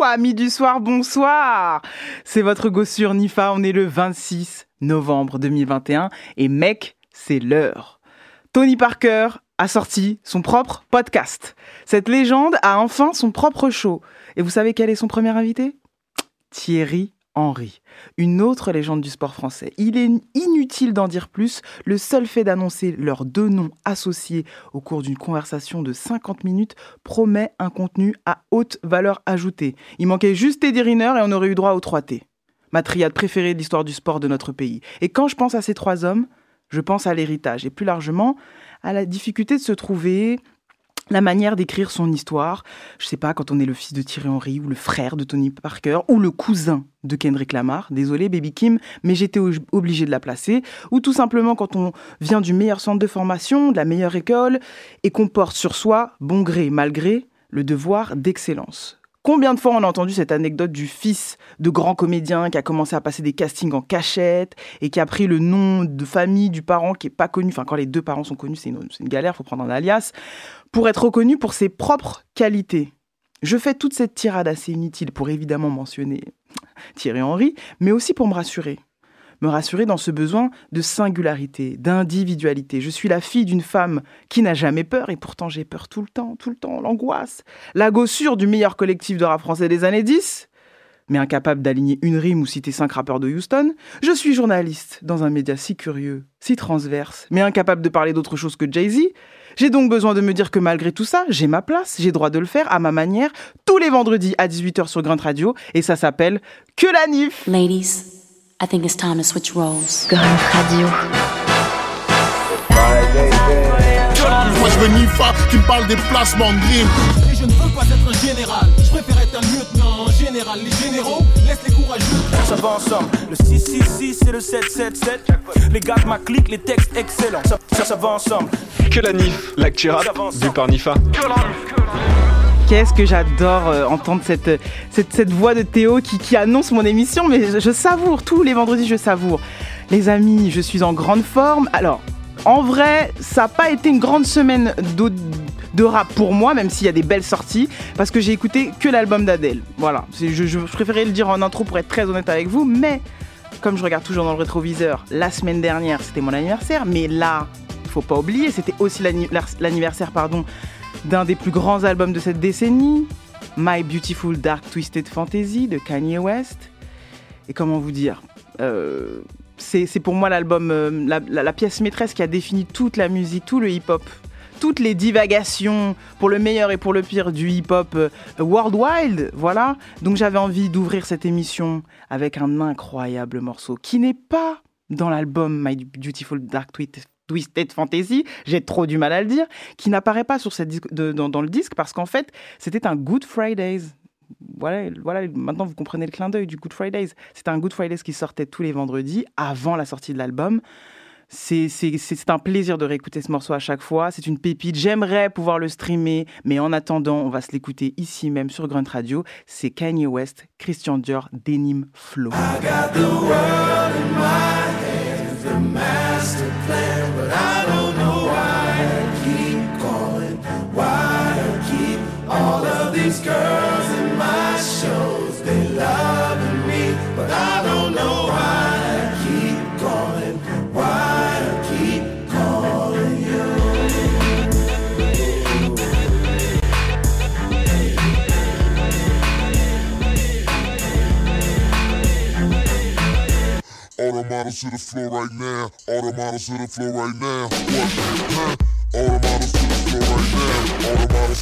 Coucou, amis du soir, bonsoir. C'est votre gossure Nifa, on est le 26 novembre 2021 et mec, c'est l'heure. Tony Parker a sorti son propre podcast. Cette légende a enfin son propre show. Et vous savez quel est son premier invité? Thierry Henry, une autre légende du sport français. Il est inutile d'en dire plus, le seul fait d'annoncer leurs deux noms associés au cours d'une conversation de 50 minutes promet un contenu à haute valeur ajoutée. Il manquait juste Teddy Riner et on aurait eu droit aux 3T. Ma triade préférée de l'histoire du sport de notre pays. Et quand je pense à ces trois hommes, je pense à l'héritage et plus largement à la difficulté de se trouver, la manière d'écrire son histoire. Je sais pas, quand on est le fils de Thierry Henry ou le frère de Tony Parker ou le cousin de Kendrick Lamar. Désolé, Baby Kim, mais j'étais obligé de la placer. Ou tout simplement quand on vient du meilleur centre de formation, de la meilleure école et qu'on porte sur soi, bon gré, malgré, le devoir d'excellence. Combien de fois on a entendu cette anecdote du fils de grand comédien qui a commencé à passer des castings en cachette et qui a pris le nom de famille du parent qui est pas connu. Enfin, quand les deux parents sont connus, c'est une, une, galère, faut prendre un alias pour être reconnu pour ses propres qualités. Je fais toute cette tirade assez inutile pour évidemment mentionner Thierry Henry, mais aussi pour me rassurer me rassurer dans ce besoin de singularité, d'individualité. Je suis la fille d'une femme qui n'a jamais peur et pourtant j'ai peur tout le temps, tout le temps, l'angoisse. La gossure du meilleur collectif de rap français des années 10 mais incapable d'aligner une rime ou citer cinq rappeurs de Houston, je suis journaliste dans un média si curieux, si transverse, mais incapable de parler d'autre chose que Jay-Z. J'ai donc besoin de me dire que malgré tout ça, j'ai ma place, j'ai droit de le faire à ma manière, tous les vendredis à 18h sur Grunt Radio, et ça s'appelle Que la NIF Ladies. I think it's time to switch roles. Grunt Radio. Moi je veux Nifa qui me parle des placements de dream. Et je ne veux pas être un général, je préfère être un lieutenant en général. Les généraux laissent les courageux. Ça va ensemble, le 666 et le 777. Les gars de ma clique, les textes excellents. Ça, ça, ça va ensemble. Que la NIF, l'actu rap, vu par Nifa. Que la NIF, que la NIF. Qu'est-ce que j'adore euh, entendre cette, cette, voix de Théo qui, annonce mon émission, mais je, savoure, tous les vendredis je savoure. Les amis, je suis en grande forme. Alors, en vrai, ça n'a pas été une grande semaine de, rap pour moi, même s'il y a des belles sorties, parce que j'ai écouté que l'album d'Adèle. Voilà, je, je, je préférais le dire en intro pour être très honnête avec vous, mais comme je regarde toujours dans le rétroviseur, la semaine dernière c'était mon anniversaire, mais là, faut pas oublier, c'était aussi l'anniversaire, pardon, d'un des plus grands albums de cette décennie, My Beautiful Dark Twisted Fantasy de Kanye West. Et comment vous dire euh, C'est pour moi l'album, euh, la, pièce maîtresse qui a défini toute la musique, tout le hip-hop, toutes les divagations pour le meilleur et pour le pire du hip-hop euh, worldwide. Voilà. Donc j'avais envie d'ouvrir cette émission avec un incroyable morceau qui n'est pas dans l'album My Beautiful Dark Twisted Twisted Fantasy, j'ai trop du mal à le dire, qui n'apparaît pas sur cette dans, le disque parce qu'en fait, c'était un Good Fridays. Voilà, voilà, maintenant vous comprenez le clin d'œil du Good Fridays. C'était un Good Fridays qui sortait tous les vendredis avant la sortie de l'album. C'est un plaisir de réécouter ce morceau à chaque fois. C'est une pépite. J'aimerais pouvoir le streamer, mais en attendant, on va se l'écouter ici même sur Grunt Radio. C'est Kanye West, Christian Dior, Denim Flow. These girls in my shows. They love me, but I don't know why I keep calling, why I keep calling you. All the models to the floor right now. All the models to the floor right now. What? Huh? All the right now. All the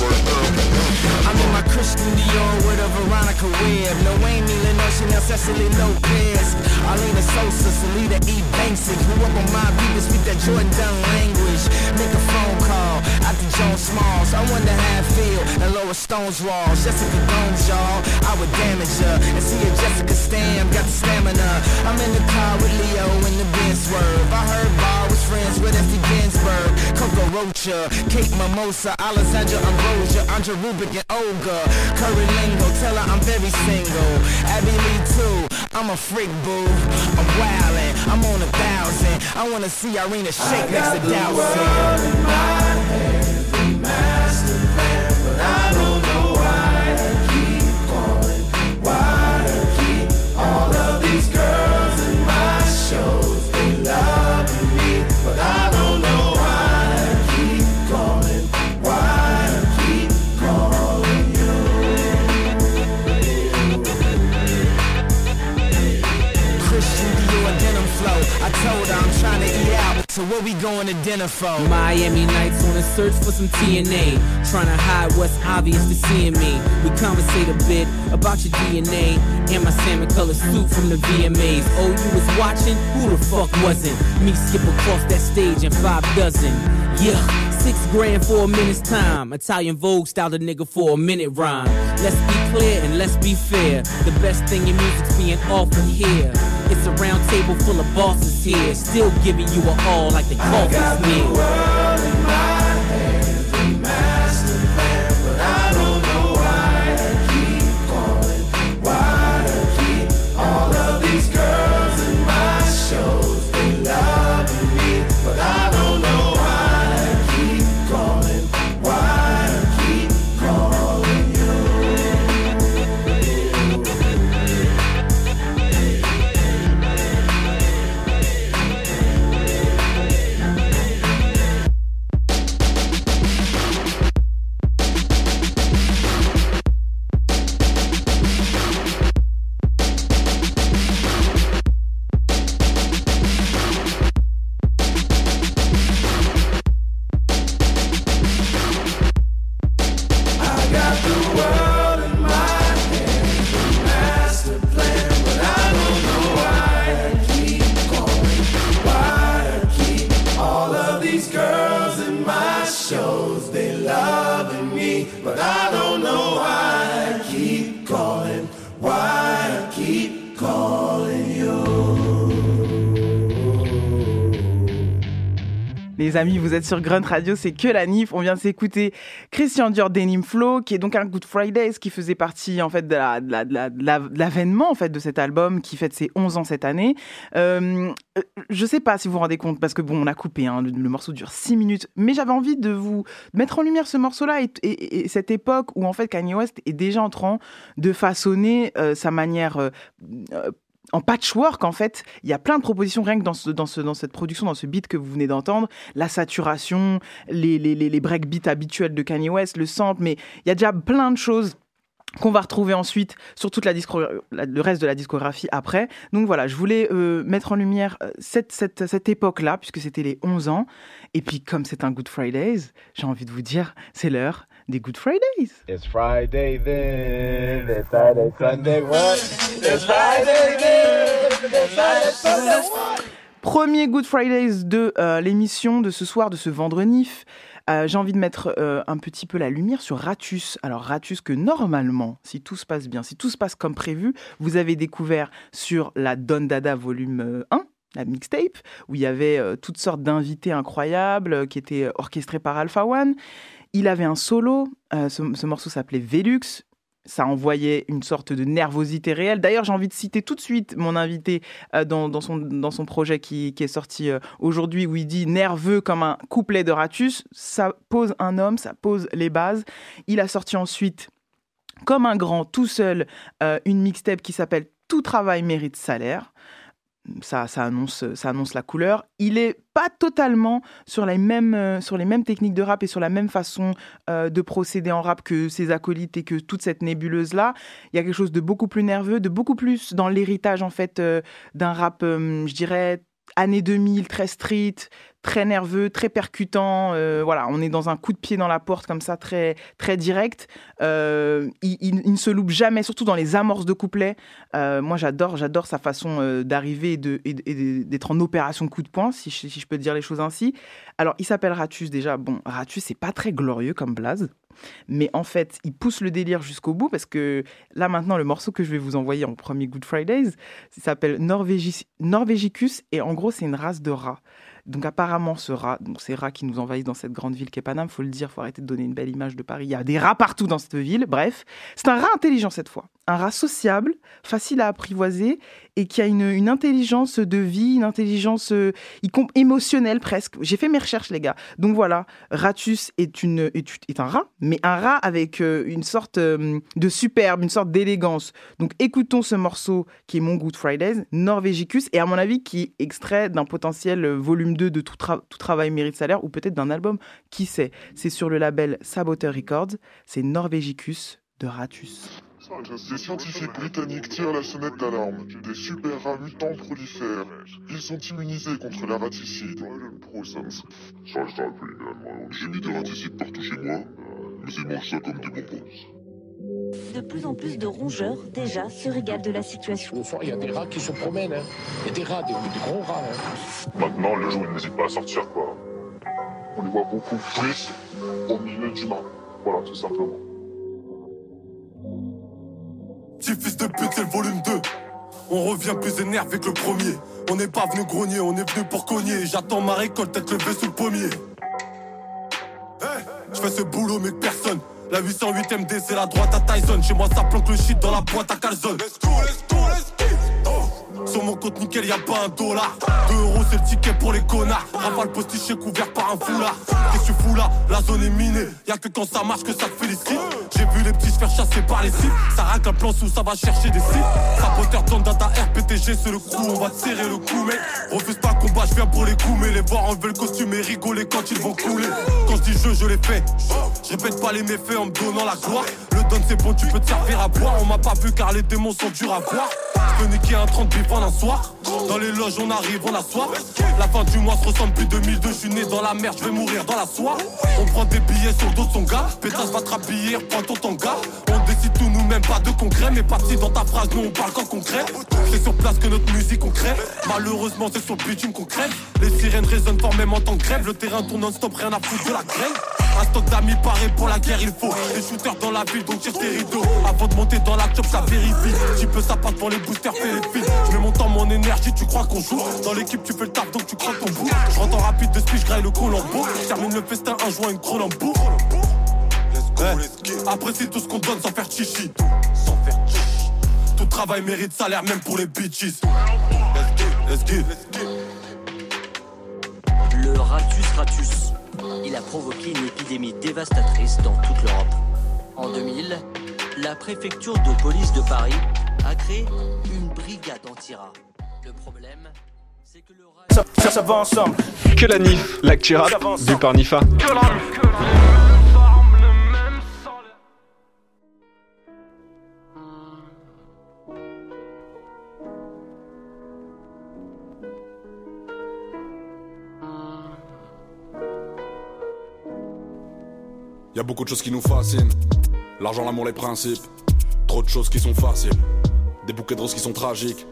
right now. I'm in my Christian Dior with a Veronica Webb. No Amy Lenore, Chanel, Cecily Lopez. Arlena Sosa, Salida E. Banksy. Grew up on my beat, speak that Jordan Dunn language. Stone's walls. Jessica Jones, y'all. I would damage her. And see if Jessica Stam got the stamina. I'm in the car with Leo in the Benz swerve. I heard Bar was friends with Esty Ginsburg. Coco Rocha, Kate Mimosa, Alessandra Ambrosia, Andre Rubik and Olga. Curry Lingo, tell her I'm very single. Abby Lee too, I'm a freak boo. I'm wildin', I'm on a thousand. I wanna see Irina shake next to Dowson. So where we going to dinner for? Miami nights on a search for some TNA. Trying to hide what's obvious to seeing me. We conversate a bit about your DNA and my salmon colored suit from the VMAs. Oh, you was watching? Who the fuck wasn't? Me skip across that stage in five dozen. Yeah, six grand for a minute's time. Italian Vogue style the nigga for a minute rhyme. Let's be clear and let's be fair. The best thing in music's being offered here. It's a round table full of bosses here, still giving you a all like the coffee's near. Vous êtes sur Grunt Radio, c'est que la NIF. On vient de s'écouter Christian Dior Denim Flow, qui est donc un Good Fridays, qui faisait partie en fait de la- de la- de la- de la- de l'avènement en fait de cet album, qui fête ses 11 ans cette année. Euh, euh, je sais pas si vous vous rendez compte, parce que bon, on a coupé, hein, le, morceau dure 6 minutes, mais j'avais envie de vous mettre en lumière ce morceau-là et cette époque où en fait Kanye West est déjà en train de façonner euh, sa manière euh, euh, en patchwork, en fait, il y a plein de propositions rien que dans, ce, dans, ce, dans cette production, dans ce beat que vous venez d'entendre. La saturation, les, les, les, breakbeats habituels de Kanye West, le sample, mais il y a déjà plein de choses qu'on va retrouver ensuite sur toute la la- le reste de la discographie après. Donc voilà, je voulais euh, mettre en lumière euh, cette, cette, cette époque-là, puisque c'était les 11 ans. Et puis, comme c'est un Good Fridays, j'ai envie de vous dire, c'est l'heure des Good Fridays. It's Friday then, it's Saturday, Sunday, what? It's Friday then, it's Saturday, Sunday, what? Premier Good Fridays de euh, l'émission de ce soir, de ce vendredi. Euh, J'ai envie de mettre euh, un petit peu la lumière sur Ratus. Alors Ratus que normalement, si tout se passe bien, si tout se passe comme prévu, vous avez découvert sur la Don Dada volume euh, 1 la mixtape, où il y avait euh, toutes sortes d'invités incroyables qui étaient orchestrés par Alpha One. Il avait un solo, euh, ce, ce morceau s'appelait Velux, ça envoyait une sorte de nervosité réelle. D'ailleurs, j'ai envie de citer tout de suite mon invité euh, dans, son, dans son projet qui, qui est sorti euh, aujourd'hui, où il dit nerveux comme un couplet de Ratus. Ça pose un homme, ça pose les bases. Il a sorti ensuite, comme un grand, tout seul, une mixtape qui s'appelle Tout travail mérite salaire. Ça, ça, annonce, ça annonce la couleur. Il est pas totalement sur les mêmes, euh, sur les mêmes techniques de rap et sur la même façon euh, de procéder en rap que ses acolytes et que toute cette nébuleuse-là. Il y a quelque chose de beaucoup plus nerveux, de beaucoup plus dans l'héritage en fait euh, d'un rap, je dirais, années 2000, très street, très nerveux, très percutant. euh, voilà, on est dans un coup de pied dans la porte comme ça, très, très direct. Euh, il, ne se loupe jamais, surtout dans les amorces de couplets. Euh, moi, j'adore, j'adore sa façon d'arriver et d'être en opération coup de poing, si je, peux dire les choses ainsi. Alors, il s'appelle Ratus déjà. Bon, Ratus, c'est pas très glorieux comme blaze. Mais en fait, il pousse le délire jusqu'au bout parce que là maintenant, le morceau que je vais vous envoyer en premier Good Fridays, s'appelle Norvégi- Norvégicus et en gros, c'est une race de rats. Donc apparemment, ce rat, donc ces rats qui nous envahissent dans cette grande ville qu'est Paname, faut le dire, faut arrêter de donner une belle image de Paris. Il y a des rats partout dans cette ville. Bref, c'est un rat intelligent cette fois, un rat sociable, facile à apprivoiser et qui a une, intelligence de vie, une intelligence euh, émotionnelle presque. J'ai fait mes recherches, les gars. Donc voilà, Ratus est, une, est, un rat, mais un rat avec euh, une sorte euh, de superbe, une sorte d'élégance. Donc écoutons ce morceau qui est mon Good Fridays, Norvégicus, et à mon avis qui est extrait d'un potentiel volume 2 de tout, Tout travail mérite salaire, ou peut-être d'un album, qui sait? C'est sur le label Saboteur Records, c'est Norvégicus de Ratus. Des scientifiques britanniques tirent la sonnette d'alarme. Des super rats mutants prolifèrent. Ils sont immunisés contre la raticide. J'ai mis des raticides partout chez moi, mais ils mangent ça comme des bonbons. De plus en plus de rongeurs, déjà, se régalent de la situation. Au fond, il y a des rats qui se promènent. Hein. Il y a des rats, des, des gros rats. Hein. Maintenant, les gens ils n'hésitent pas à sortir, quoi. On les voit beaucoup plus au milieu du mât. Voilà, tout simplement. Fils de pute, c'est le volume 2. On revient plus énervé que le premier. On n'est pas venu grogner, on est venu pour cogner. J'attends ma récolte, tête levée sous le pommier. Hey, je fais ce boulot, mais personne. La 808 MD, c'est la droite à Tyson. Chez moi, ça planque le shit dans la boîte à calzone. Let's go, let's go, let's go. Sur mon compte nickel, y a pas un dollar. 2 euros, c'est le ticket pour les connards. Rafale postiché couvert par un foulard. Qu'est-ce que tu fous là? La zone est minée. Y'a que quand ça marche que ça te félicite. J'ai vu les petits se faire chasser par les cibles. Ça racle un plan sous, ça va chercher des cibles. Saboteur dans data RPTG, c'est le coup. On va te serrer le cou, mec. Refuse pas combat, je viens pour les coups. Mais les voir enlever le costume et rigoler quand ils vont couler. Quand je dis je, je l'ai fait. Je répète pas les méfaits en me donnant la gloire. Le don, c'est bon, tu peux te servir à boire. On m'a pas vu car les démons sont durs à voir. Je peux niquer un 30 bif en un soir. Dans les loges, on arrive, on a soif. La fin du mois se ressemble plus 2002. Je suis né dans la merde, je vais mourir dans la soie. On prend des billets sur le dos de son gars. Pétasse va te rhabiller, prends ton tanga. On décide tout nous-mêmes, pas de concret. Mais parti dans ta phrase, nous on parle qu'en concret. C'est sur place que notre musique on crève. Malheureusement, c'est sur le bitume qu'on crève. Les sirènes résonnent fort en tant que grève. Le terrain tourne non-stop, rien à foutre de la graine. Un stock d'amis paré pour la guerre, il faut des shooters dans la ville, donc tire tes rideaux. Avant de monter dans la chop, ça vérifie. Tu peux ça passe pour les boosters, fais les fils. Je mets mon temps, mon énergie, tu crois qu'on joue? Dans l'équipe, tu fais le taf, donc tu crois ton bout. Je rentre en rapide de speech, graille le Colombo. Je termine le festin, un joint, une Colombo. Après, c'est tout ce qu'on donne sans faire chichi. Sans faire chichi. Tout travail mérite salaire, même pour les bitches. Let's get, let's get, let's get. Le Ratus Ratus. Il a provoqué une épidémie dévastatrice dans toute l'Europe. En 2000, la préfecture de police de Paris a créé une brigade anti-rat. Le problème, c'est que le rat... Ça, ça, ça va ensemble. Que la NIF, l'actu rap, vu par Nifa. Y a beaucoup de choses qui nous fascinent. L'argent, l'amour, les principes. Trop de choses qui sont faciles. Des bouquets de roses qui sont tragiques.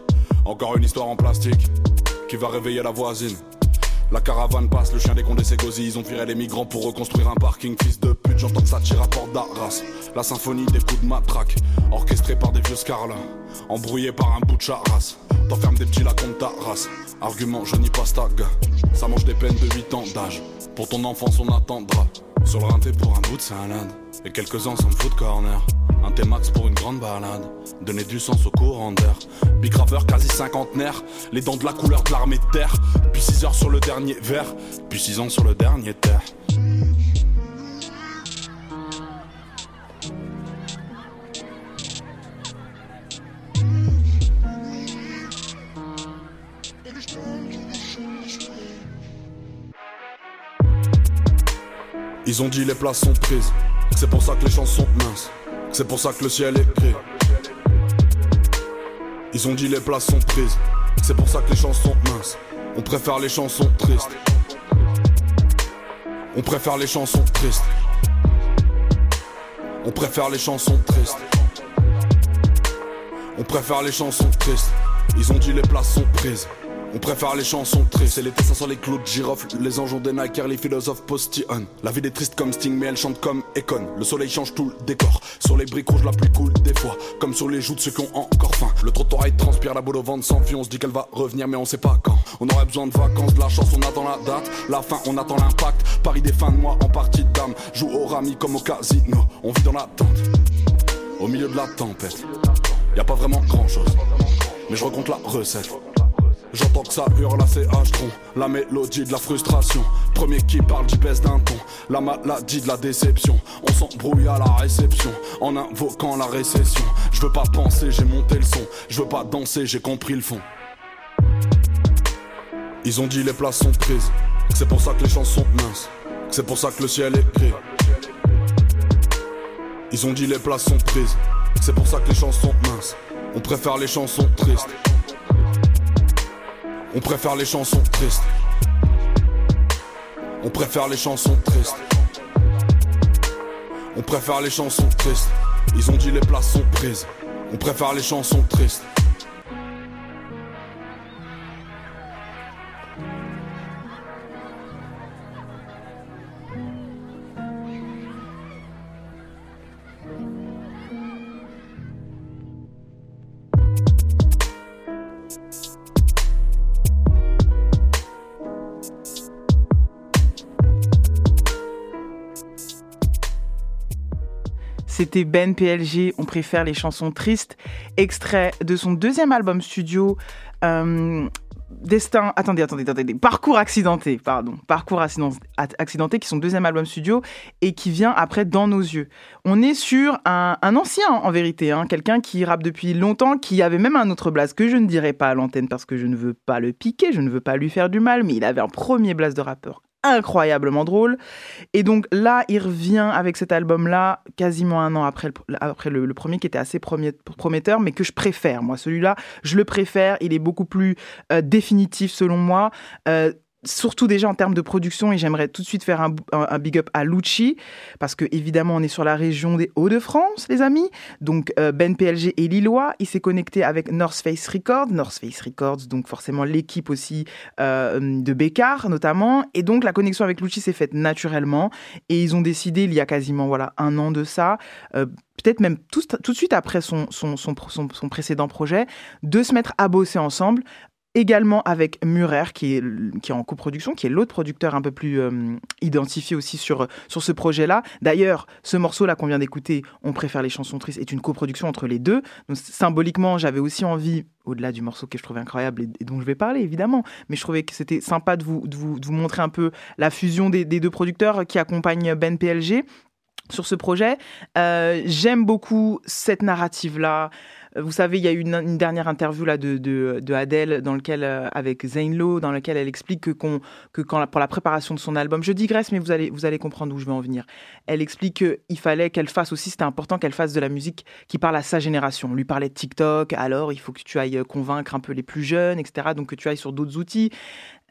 Encore une histoire en plastique qui va réveiller la voisine. La caravane passe, le chien des condés s'égosie. Ils ont viré les migrants pour reconstruire un parking. Fils de pute, j'entends que ça tire à porte d'Arras. La symphonie des coups de matraque, orchestrée par des vieux scarlats. Embrouillé par un bout de charras. T'enfermes des petits là contre ta race. Argument, je n'y pas stag. Ça mange des peines de 8 ans d'âge. Pour ton enfance, on attendra. Sur le rinté pour un bout de salade. Et quelques-uns s'en foutent corner. Un T-Max pour une grande balade. Donner du sens au courant d'air. Big graveur quasi cinquantenaire. Les dents de la couleur de l'armée de terre. Puis 6 heures sur le dernier verre. Puis 6 ans sur le dernier terre. Ils ont dit les places sont prises. C'est pour ça que les chansons sont minces. C'est pour ça que le ciel est gris. Ils ont dit les places sont prises. C'est pour ça que les chansons minces. On préfère les chansons tristes. On préfère les chansons tristes. On préfère les chansons tristes. On préfère les chansons tristes. Ils ont dit les places sont prises. On préfère les chansons tristes. C'est l'été, ça sent les clous de girofle. Les anges des Nike, les philosophes postillonnent. La vie est triste comme Sting, mais elle chante comme Econ. Le soleil change tout le décor. Sur les briques rouges, la pluie coule des fois. Comme sur les joues de ceux qui ont encore faim. Le trottoir il transpire, la boule au ventre s'enfuit. On se dit qu'elle va revenir, mais on sait pas quand. On aurait besoin de vacances, de la chance, on attend la date. La fin, on attend l'impact. Paris des fins de mois en partie d'âme. Joue au rami comme au casino. On vit dans l'attente. Au milieu de la tempête. Y a pas vraiment grand chose. Mais je recompte la recette. J'entends que ça hurle à ses tron La mélodie de la frustration. Premier qui parle j'y baisse d'un ton. La maladie de la déception. On s'embrouille à la réception. En invoquant la récession. Je veux pas penser j'ai monté le son. Je veux pas danser j'ai compris le fond. Ils ont dit les places sont prises. C'est pour ça que les chansons sont minces. C'est pour ça que le ciel est gris. Ils ont dit les places sont prises. C'est pour ça que les chansons minces. On préfère les chansons tristes. On préfère les chansons tristes. On préfère les chansons tristes. On préfère les chansons tristes. Ils ont dit les places sont prises. On préfère les chansons tristes. Ben PLG, on préfère les chansons tristes, extrait de son deuxième album studio, euh, Destin, attendez, attendez, attendez, Parcours accidenté, pardon, Parcours accident- accidenté, qui est son deuxième album studio et qui vient après Dans nos yeux. On est sur un, un ancien en vérité, hein, quelqu'un qui rappe depuis longtemps, qui avait même un autre blast que je ne dirai pas à l'antenne parce que je ne veux pas le piquer, je ne veux pas lui faire du mal, mais il avait un premier blast de rappeur incroyablement drôle. Et donc là, il revient avec cet album-là, quasiment un an après le, après le, premier, qui était assez prometteur, mais que je préfère. Moi, celui-là, je le préfère. Il est beaucoup plus euh, définitif, selon moi. Euh, Surtout déjà en termes de production, et j'aimerais tout de suite faire un, big up à Lucci, parce que évidemment on est sur la région des Hauts-de-France, les amis. Donc euh, Ben PLG est lillois, il s'est connecté avec North Face Records, North Face Records, donc forcément l'équipe aussi euh, de Bécard notamment. Et donc la connexion avec Lucci s'est faite naturellement, et ils ont décidé il y a quasiment voilà un an de ça. euh, Peut-être même tout, de suite après son précédent projet, de se mettre à bosser ensemble également avec Murer qui est, qui est en coproduction, qui est l'autre producteur un peu plus euh, identifié aussi sur, sur ce projet-là. D'ailleurs, ce morceau-là qu'on vient d'écouter, On préfère les chansons tristes, est une coproduction entre les deux. Donc, symboliquement, j'avais aussi envie, au-delà du morceau que je trouvais incroyable et, dont je vais parler évidemment, mais je trouvais que c'était sympa de vous, de, vous, de vous montrer un peu la fusion des, des deux producteurs qui accompagnent Ben PLG sur ce projet. Euh, J'aime beaucoup cette narrative-là. Euh, Vous savez, il y a eu une, dernière interview là de, de, Adele dans lequel, euh, avec Zayn Lowe, dans laquelle elle explique que, qu'on- que quand, pour la préparation de son album, je digresse, mais vous allez, vous allez comprendre où je vais en venir. Elle explique qu'il fallait qu'elle fasse aussi, c'était important qu'elle fasse de la musique qui parle à sa génération. On lui parlait de TikTok, alors il faut que tu ailles convaincre un peu les plus jeunes, etc. Donc que tu ailles sur d'autres outils.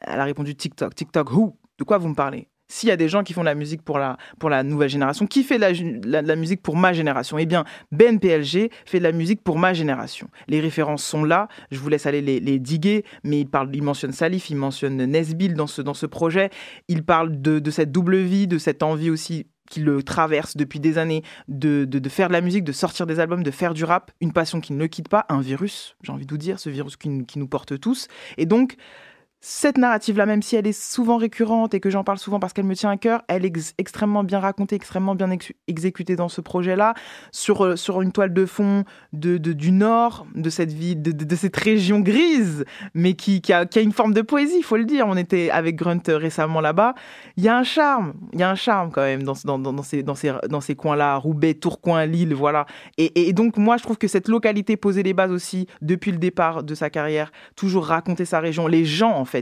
Elle a répondu TikTok. TikTok, who? De quoi vous me parlez? S'il y a des gens qui font de la musique pour la, pour la nouvelle génération, qui fait de la, musique pour ma génération? Eh bien, Ben PLG fait de la musique pour ma génération. Les références sont là, je vous laisse aller les, diguer, mais il, parle, il mentionne Salif, il mentionne Nesbill dans ce, dans ce projet, il parle de, cette double vie, de cette envie aussi qui le traverse depuis des années, de, de, faire de la musique, de sortir des albums, de faire du rap, une passion qui ne le quitte pas, un virus, j'ai envie de vous dire, ce virus qui nous porte tous. Et donc, cette narrative-là, même si elle est souvent récurrente et que j'en parle souvent parce qu'elle me tient à cœur, elle est ex- extrêmement bien racontée, extrêmement bien ex- exécutée dans ce projet-là, sur, euh, sur une toile de fond de, du nord, de cette ville, de, cette région grise, mais qui, a, une forme de poésie, il faut le dire. On était avec Grunt euh, récemment là-bas. Il y a un charme, il y a un charme quand même dans, dans, ces, dans ces, dans ces coins-là, Roubaix, Tourcoing, Lille, voilà. Et- et donc, moi, je trouve que cette localité posait les bases aussi depuis le départ de sa carrière, toujours raconter sa région, les gens, en fait,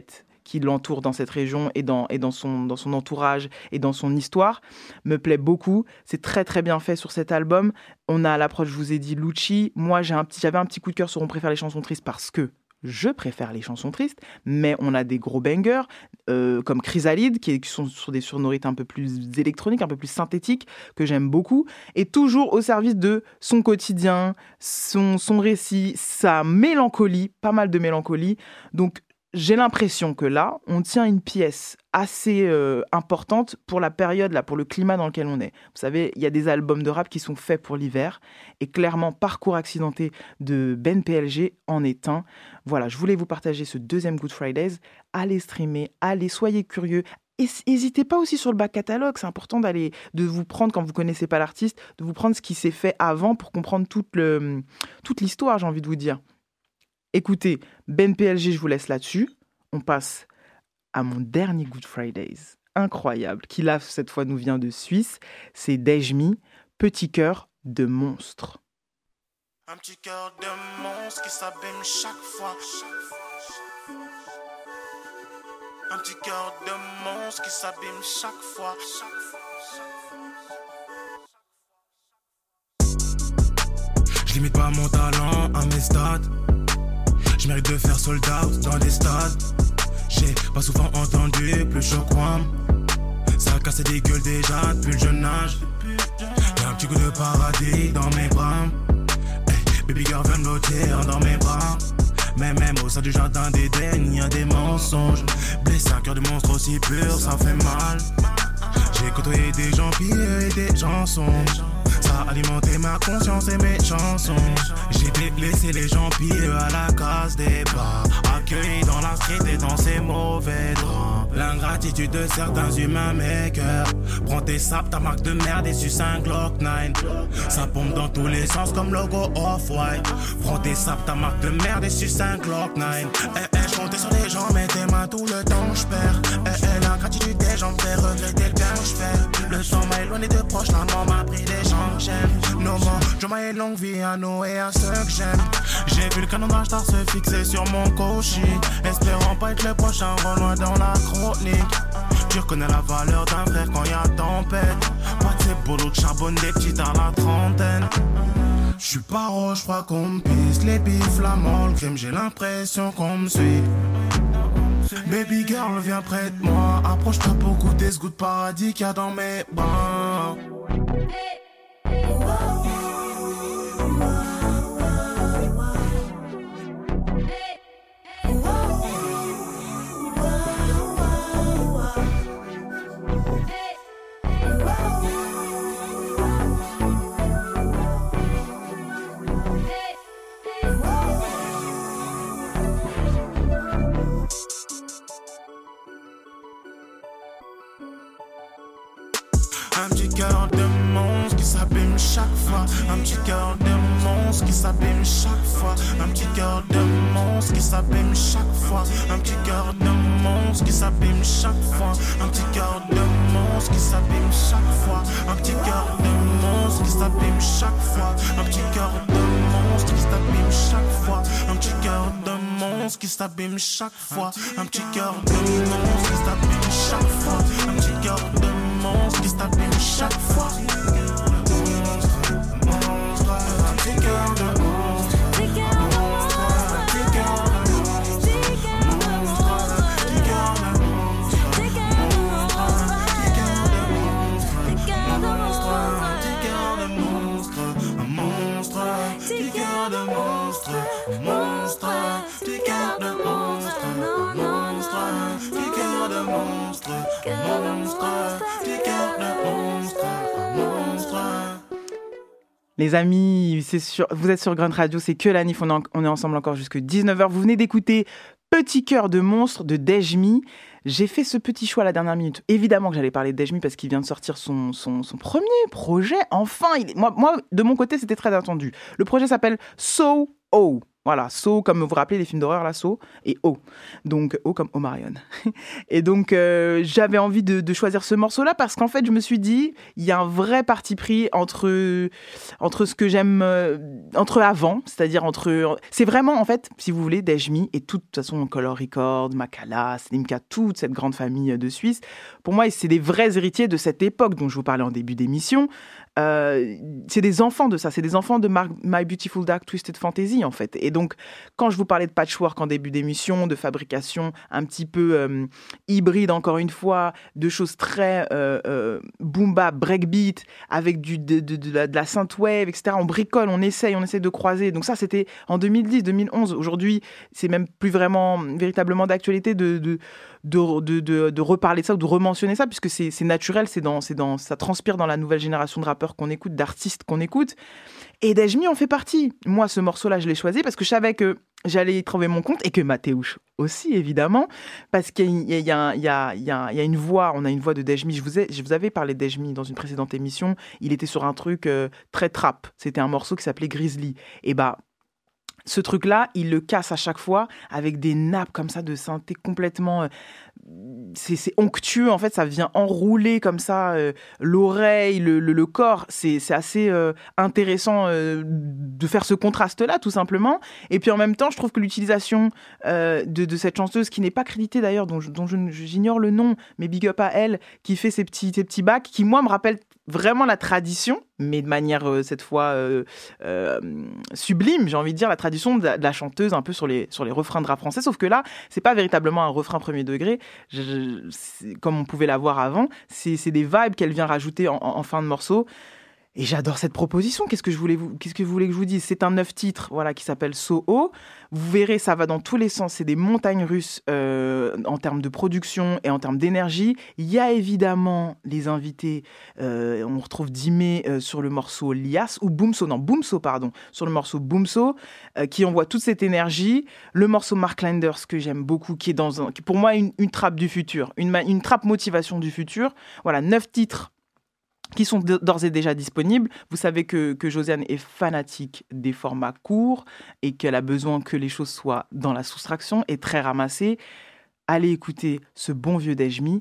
qui l'entourent dans cette région et, dans, son, entourage et dans son histoire, me plaît beaucoup. C'est très, très bien fait sur cet album. On a à l'approche, je vous ai dit, Lucci. Moi, j'avais un petit coup de cœur sur On préfère les chansons tristes parce que je préfère les chansons tristes, mais on a des gros bangers euh, comme Chrysalide qui, sont sur des sonorités un peu plus électroniques, un peu plus synthétiques, que j'aime beaucoup, et toujours au service de son quotidien, son récit, sa mélancolie, pas mal de mélancolie. Donc j'ai l'impression que là, on tient une pièce assez euh, importante pour la période, là, pour le climat dans lequel on est. Vous savez, il y a des albums de rap qui sont faits pour l'hiver, et clairement, Parcours accidenté de Ben PLG en est un. Voilà, je voulais vous partager ce deuxième Good Fridays. Allez streamer, allez, soyez curieux. N'hésitez pas aussi sur le back catalogue, c'est important d'aller, de vous prendre quand vous connaissez pas l'artiste, de vous prendre ce qui s'est fait avant pour comprendre toute le, toute l'histoire, j'ai envie de vous dire. Écoutez, Ben PLG, je vous laisse là-dessus. On passe à mon dernier Good Fridays, incroyable, qui là, cette fois, nous vient de Suisse. C'est Dejmi, Petit cœur de monstre. Un petit cœur de monstre qui s'abîme chaque fois. Un petit cœur de monstre qui s'abîme chaque fois. Je limite pas mon talent à mes stats. Je mérite de faire sold out dans les stades. J'ai pas souvent entendu plus chaud Ça a cassé des gueules déjà depuis le jeune âge. Y'a un petit coup de paradis dans mes bras. Hey, baby girl, viens me dans mes bras. Mais même au sein du jardin d'Éden, y a des mensonges. Blessé un cœur de monstre aussi pur, ça fait mal. J'ai côtoyé des gens pires et des gens sombres. Ça a alimenté ma conscience et mes chansons. J'ai délaissé les gens pires à la case des bas. Accueilli dans la street et dans ses mauvais draps. L'ingratitude de certains humains makers. Prends tes sapes, ta marque de merde et suce un Glock 9. Ça pompe dans tous les sens comme logo off-white. Prends tes sapes, ta marque de merde et suce un Glock 9. Eh, eh, j'comptais sur les gens, mais tes mains tout le temps, j'perds. Eh, eh, l'ingratitude des gens me fait regretter le bien j'fais. Le sang m'a éloigné de proche, la mort m'a pris des gens que j'aime. No more, je et longue vie à nous et à ceux que j'aime. J'ai vu le canon star se fixer sur mon cocher. Espérant pas être le prochain, loin dans la chronique. Tu reconnais la valeur d'un frère quand y a tempête. Pas de ces boulots de charbon des petites à la trentaine. J'suis pas roche, crois qu'on me pisse les bifs, la le crime, j'ai l'impression qu'on me suit. Baby girl, viens près de moi. Approche-toi pour goûter ce goût de paradis qu'il y a dans mes bras. Chaque fois. Un petit cœur de monstre qui s'abîme chaque fois. Un petit cœur de monstre qui s'abîme chaque fois. Un petit cœur de monstre qui s'abîme chaque fois. Un petit cœur de monstre qui s'abîme chaque fois. Un petit cœur de monstre qui s'abîme chaque fois. Un petit cœur de monstre qui s'abîme chaque fois. Un petit cœur de monstre qui s'abîme chaque fois. Un petit cœur de monstre qui s'abîme chaque fois. Un petit cœur de monstre qui s'abîme chaque fois. on the moon. Les amis, vous êtes sur Grunt Radio, c'est que la NIF, on, est ensemble encore jusque 19h. Vous venez d'écouter Petit cœur de monstre de Dejmi. J'ai fait ce petit choix à la dernière minute. Évidemment que j'allais parler de Dejmi parce qu'il vient de sortir son, son, premier projet. Enfin, il moi, moi, de mon côté, c'était très attendu. Le projet s'appelle So Oh. Voilà, So comme vous vous rappelez les films d'horreur là, So et O. Donc O comme Omarion. et donc euh, j'avais envie de, choisir ce morceau là parce qu'en fait je me suis dit il y a un vrai parti pris entre entre ce que j'aime euh, entre avant, c'est-à-dire entre c'est vraiment en fait si vous voulez Dejmi et toute, de toute façon Color Record, Makala, Slimka, toute cette grande famille de Suisse. Pour moi c'est des vrais héritiers de cette époque dont je vous parlais en début d'émission. Euh, c'est des enfants de ça, c'est des enfants de My Beautiful Dark Twisted Fantasy en fait. Et donc, quand je vous parlais de patchwork en début d'émission, de fabrication un petit peu euh, hybride encore une fois, de choses très euh, euh boom bap, breakbeat, avec du, de, la, de la synthwave, etc. On bricole, on essaye, on essaie de croiser. Donc ça, c'était en 2010, 2011. Aujourd'hui, c'est même plus vraiment, véritablement d'actualité de, de de, de, de, reparler de ça ou de rementionner ça, puisque c'est naturel, c'est dans, dans, ça transpire dans la nouvelle génération de rappeurs qu'on écoute, d'artistes qu'on écoute. Et Dejmi en fait partie. Moi, ce morceau-là, je l'ai choisi parce que je savais que j'allais y trouver mon compte et que Mathéouche aussi, évidemment, parce qu'il y a, une voix, on a une voix de Dejmi. Je vous, ai, je vous avais parlé de Dejmi dans une précédente émission. Il était sur un truc euh, très trap. C'était un morceau qui s'appelait Grizzly. Et bah, ce truc-là, il le casse à chaque fois avec des nappes comme ça de synthé complètement. Euh, c'est onctueux, en fait, ça vient enrouler comme ça euh, l'oreille, le, corps. C'est assez euh, intéressant de faire ce contraste-là, tout simplement. Et puis en même temps, je trouve que l'utilisation de, cette chanteuse, qui n'est pas créditée d'ailleurs, dont, dont j'ignore le nom, mais big up à elle, qui fait ces petits, petits bacs, qui moi me rappelle vraiment la tradition, mais de manière euh, cette fois euh, euh, sublime, j'ai envie de dire, la tradition de la, chanteuse un peu sur les, sur les refrains de rap français. Sauf que là, c'est pas véritablement un refrain premier degré, comme on pouvait l'avoir avant. C'est des vibes qu'elle vient rajouter en fin de morceau. Et j'adore cette proposition. Qu'est-ce que je voulais vous, qu'est-ce que vous voulez que je vous dise? C'est un neuf titres, voilà, qui s'appelle Soho. Vous verrez, ça va dans tous les sens. C'est des montagnes russes euh, en termes de production et en termes d'énergie. Il y a évidemment les invités. euh, on retrouve Dimé euh, sur le morceau Lias ou Boomso, non Boomso pardon, sur le morceau Boomso, euh, qui envoie toute cette énergie. Le morceau Mark Landers que j'aime beaucoup, qui est dans un, qui pour moi une, trappe du futur, une, une trappe motivation du futur. Voilà, neuf titres qui sont d'ores et déjà disponibles. Vous savez que, que Josiane est fanatique des formats courts et qu'elle a besoin que les choses soient dans la soustraction et très ramassées. Allez écouter ce bon vieux Dejmi,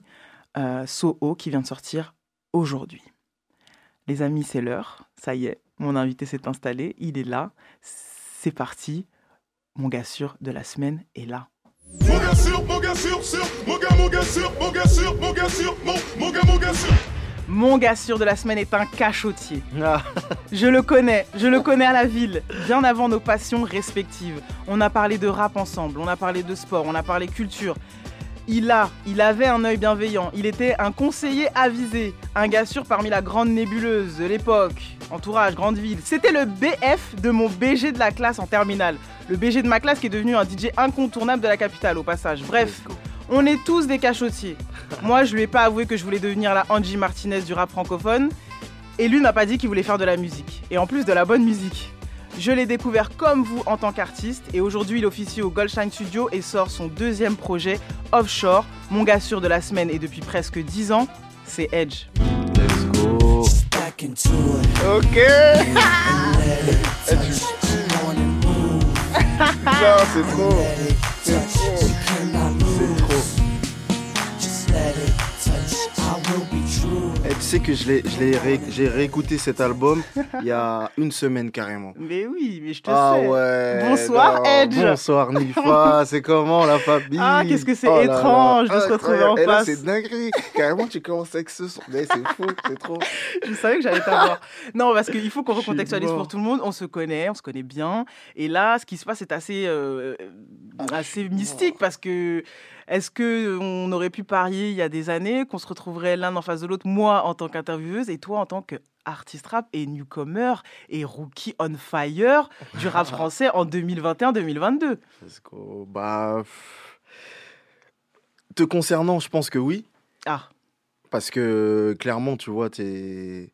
euh, Soho, qui vient de sortir aujourd'hui. Les amis, c'est l'heure. Ça y est, mon invité s'est installé. Il est là. C'est parti. Mon gars sûr de la semaine est là. Mon gars sûr, mon gars sûr, mon gars, mon gars sûr, mon gars sûr, mon gars mon, mon gars, mon gars. Mon gars sûr de la semaine est un cachotier. Je le connais, je le connais à la ville, bien avant nos passions respectives. On a parlé de rap ensemble, on a parlé de sport, on a parlé culture. Il a, il avait un œil bienveillant, il était un conseiller avisé, un gars sûr parmi la grande nébuleuse de l'époque, entourage, grande ville. C'était le BF de mon BG de la classe en terminale. Le BG de ma classe qui est devenu un DJ incontournable de la capitale au passage. Bref, on est tous des cachotiers. Moi, je lui ai pas avoué que je voulais devenir la Angie Martinez du rap francophone. Et lui n'a pas dit qu'il voulait faire de la musique. Et en plus de la bonne musique. Je l'ai découvert comme vous en tant qu'artiste. Et aujourd'hui, il officie au Goldshine Studio et sort son deuxième projet, Offshore. Mon gars sûr de la semaine et depuis presque 10 ans, c'est Edge. Let's go. Ok. Non, c'est trop. C'est trop. Sais que je l'ai, ré- j'ai réécouté cet album il y a une semaine carrément. Mais oui, mais je te Ah sais. ouais. Bonsoir, non, Edge. Bonsoir Nifa, c'est comment la famille? Ah, qu'est-ce que c'est Oh étrange là, de se retrouver en. Et face. c'est dinguerie. Carrément, tu commences avec ce son. C'est fou, c'est trop. Je savais que j'allais t'avoir. non, parce qu'il faut qu'on recontextualise pour tout le monde. On se connaît, on se connaît bien. Et là, ce qui se passe est assez, euh, assez mystique parce que est-ce que on aurait pu parier il y a des années qu'on se retrouverait l'un en face de l'autre, moi en tant qu'intervieweuse et toi en tant qu'artiste rap et newcomer et rookie on fire du rap français en 2021-2022 Let's go. Bah. Te concernant, je pense que oui. Ah. Parce que clairement, tu vois, t'es.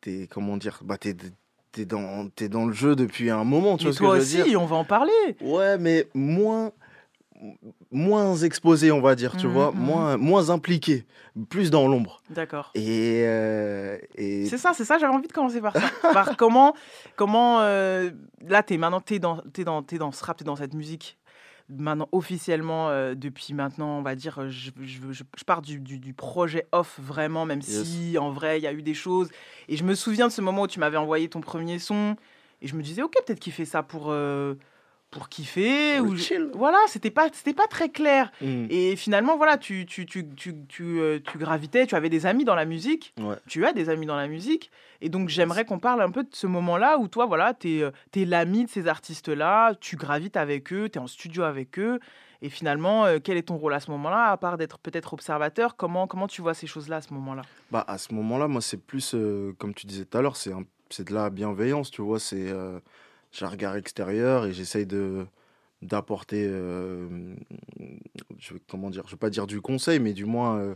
T'es. Comment dire Bah, t'es. T'es dans, t'es dans le jeu depuis un moment, tu Mais vois ce que toi je veux aussi, dire? on va en parler. Ouais, mais moins moins exposé, on va dire, tu Mhm, vois, mhm. moins moins impliqué, plus dans l'ombre. D'accord. Et, euh, et C'est ça, c'est ça, j'avais envie de commencer par ça. par comment, comment euh, là, t'es maintenant, t'es dans, t'es dans, t'es dans ce rap, t'es dans cette musique. Maintenant, officiellement, euh, depuis maintenant, on va dire, euh, je, je, je- je pars du, du- du projet off vraiment, même si en vrai, il y a eu des choses. Et je me souviens de ce moment où tu m'avais envoyé ton premier son. Et je me disais, ok, peut-être qu'il fait ça pour, pour kiffer. Pour ou chill. Voilà, c'était pas, c'était pas très clair. Mm. Et finalement, voilà, tu, tu, tu, tu, tu, euh, tu gravitais, tu avais des amis dans la musique. Ouais. Tu as des amis dans la musique. Et donc, j'aimerais qu'on parle un peu de ce moment-là où toi, voilà, tu es, l'ami de ces artistes-là, tu gravites avec eux, tu es en studio avec eux. Et finalement, euh, quel est ton rôle à ce moment-là, à part d'être peut-être observateur? Comment, comment tu vois ces choses-là à ce moment-là? Bah, à ce moment-là, moi, c'est plus, euh, comme tu disais tout à l'heure, c'est, c'est de la bienveillance, tu vois. C'est, euh, j'ai un regard extérieur et j'essaye de, d'apporter, euh, je, comment dire, je vais pas dire du conseil, mais du moins, euh,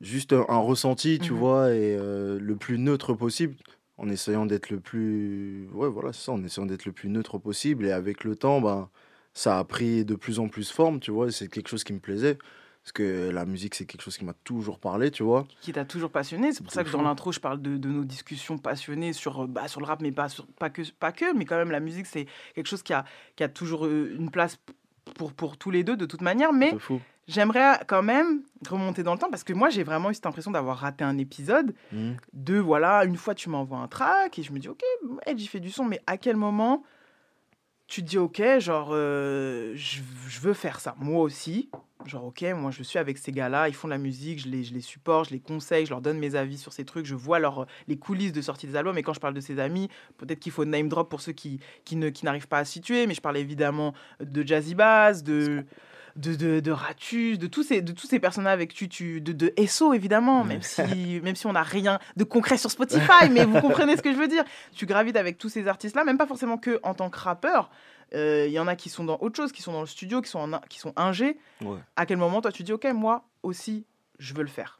juste un, ressenti, tu Mhm. vois, et euh, le plus neutre possible, en essayant d'être le plus, ouais, voilà, c'est ça, en essayant d'être le plus neutre possible. Et avec le temps, ben, ça a pris de plus en plus forme, tu vois, et c'est quelque chose qui me plaisait. Parce que la musique, c'est quelque chose qui m'a toujours parlé, tu vois. Qui t'a toujours passionné C'est pour ça que dans l'intro, je parle de, de nos discussions passionnées sur, euh, bah, sur le rap, mais pas, sur, pas, que, pas que, mais quand même, la musique, c'est quelque chose qui a, qui a toujours euh, une place pour, pour tous les deux, de toute manière. Mais. J'aimerais quand même remonter dans le temps parce que moi j'ai vraiment eu cette impression d'avoir raté un épisode Mhm. de voilà une fois tu m'envoies un track et je me dis ok il fait du son mais à quel moment tu te dis ok genre euh, je, je veux faire ça moi aussi Genre, ok, moi je suis avec ces gars-là, ils font de la musique, je les, je les supporte, je les conseille, je leur donne mes avis sur ces trucs, je vois leur, les coulisses de sortie des albums. Et quand je parle de ses amis, peut-être qu'il faut name drop pour ceux qui, qui, ne, qui n'arrivent pas à se situer, mais je parle évidemment de Jazzy Bass, de, de, de, de Ratus, de tous ces, de tous ces personnages avec tu, tu de, de SO évidemment, même si, même si on n'a rien de concret sur Spotify, mais vous comprenez ce que je veux dire. Tu gravites avec tous ces artistes-là, même pas forcément que en tant que rappeur. Euh, Il y en a qui sont dans autre chose, qui sont dans le studio, qui sont, en, qui sont ingés. Ouais. À quel moment toi tu dis, ok, moi aussi, je veux le faire?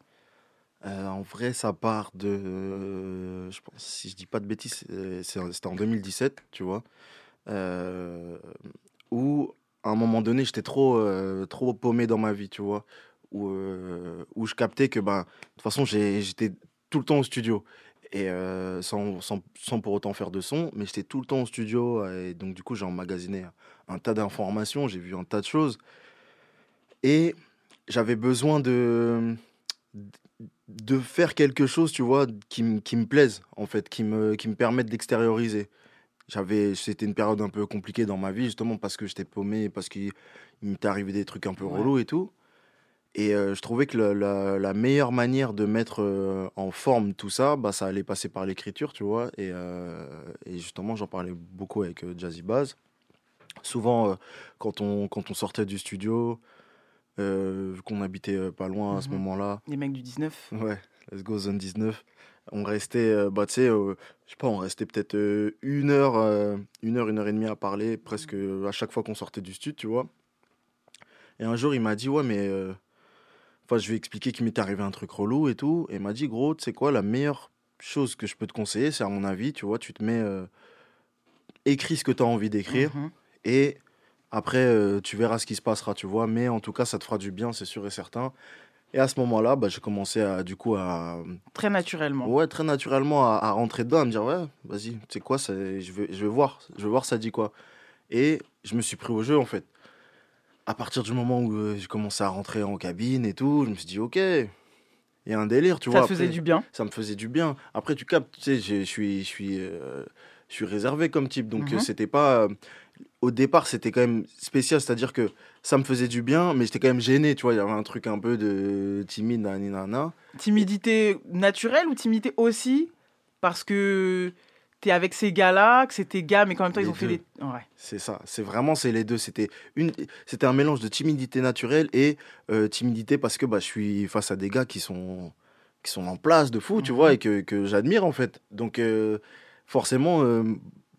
Euh, en vrai, ça part de. euh, je pense, si je dis pas de bêtises, c'était en 2017, tu vois. euh, où, à un moment donné, j'étais trop, euh, trop paumé dans ma vie, tu vois. Où, euh, où je captais que, ben, de toute façon, j'étais tout le temps au studio. Et euh, sans, sans, sans pour autant faire de son, mais j'étais tout le temps au studio. Et donc, du coup, j'ai emmagasiné un tas d'informations, j'ai vu un tas de choses. Et j'avais besoin de de faire quelque chose, tu vois, qui, me- qui me plaise, en fait, qui me, qui me permette d'extérioriser. J'avais, c'était une période un peu compliquée dans ma vie, justement, parce que j'étais paumé, parce qu'il il m'était arrivé des trucs un peu relous et tout. Et euh, je trouvais que la, la- la meilleure manière de mettre euh, en forme tout ça, bah, ça allait passer par l'écriture, tu vois. Et, euh, et justement, j'en parlais beaucoup avec Jazzy Baz. Souvent, quand, on, quand on sortait du studio, qu'on habitait pas loin à ce Mhm. moment-là, Les mecs du 19 Ouais, let's go zone 19. On restait, bah, tu sais, je sais pas, on restait peut-être une heure, une heure, une heure et demie à parler, presque euh, à chaque fois qu'on sortait du studio, tu vois. Et un jour, il m'a dit, ouais, mais. Enfin, je vais expliquer qu'il m'était arrivé un truc relou et tout. Et il m'a dit, gros, tu sais quoi, la meilleure chose que je peux te conseiller, c'est à mon avis, tu vois, tu te mets. euh, écris ce que tu as envie d'écrire. Mhm. Et après, euh, tu verras ce qui se passera, tu vois. Mais en tout cas, ça te fera du bien, c'est sûr et certain. Et à ce moment-là, bah, j'ai commencé à, du coup, à. Très naturellement. Ouais, très naturellement, à, à rentrer dedans, à me dire, ouais, vas-y, tu sais quoi, je vais, je vais voir, je vais voir ça dit quoi. Et je me suis pris au jeu, en fait. À partir du moment où euh, j'ai commencé à rentrer en cabine et tout, je me suis dit, ok, il y a un délire, tu Ça vois. te faisait après. du bien Ça me faisait du bien. Après, tu captes, tu sais, je suis, je suis, euh, je suis réservé comme type. Donc, Mhm. euh, c'était pas. euh, au départ, c'était quand même spécial. C'est-à-dire que ça me faisait du bien, mais j'étais quand même gêné. Tu vois, il y avait un truc un peu de timide, nani, nana. Timidité naturelle ou timidité aussi? Parce que t'es avec ces gars-là, que c'est tes gars, mais qu'en même temps, ils ont fait les. Ouais. C'est ça. C'est vraiment, c'est les deux. C'était une, c'était un mélange de timidité naturelle et euh, timidité parce que bah, je suis face à des gars qui sont, qui sont en place de fou, tu Mhm. vois, et que, que j'admire en fait. Donc, euh, forcément, euh,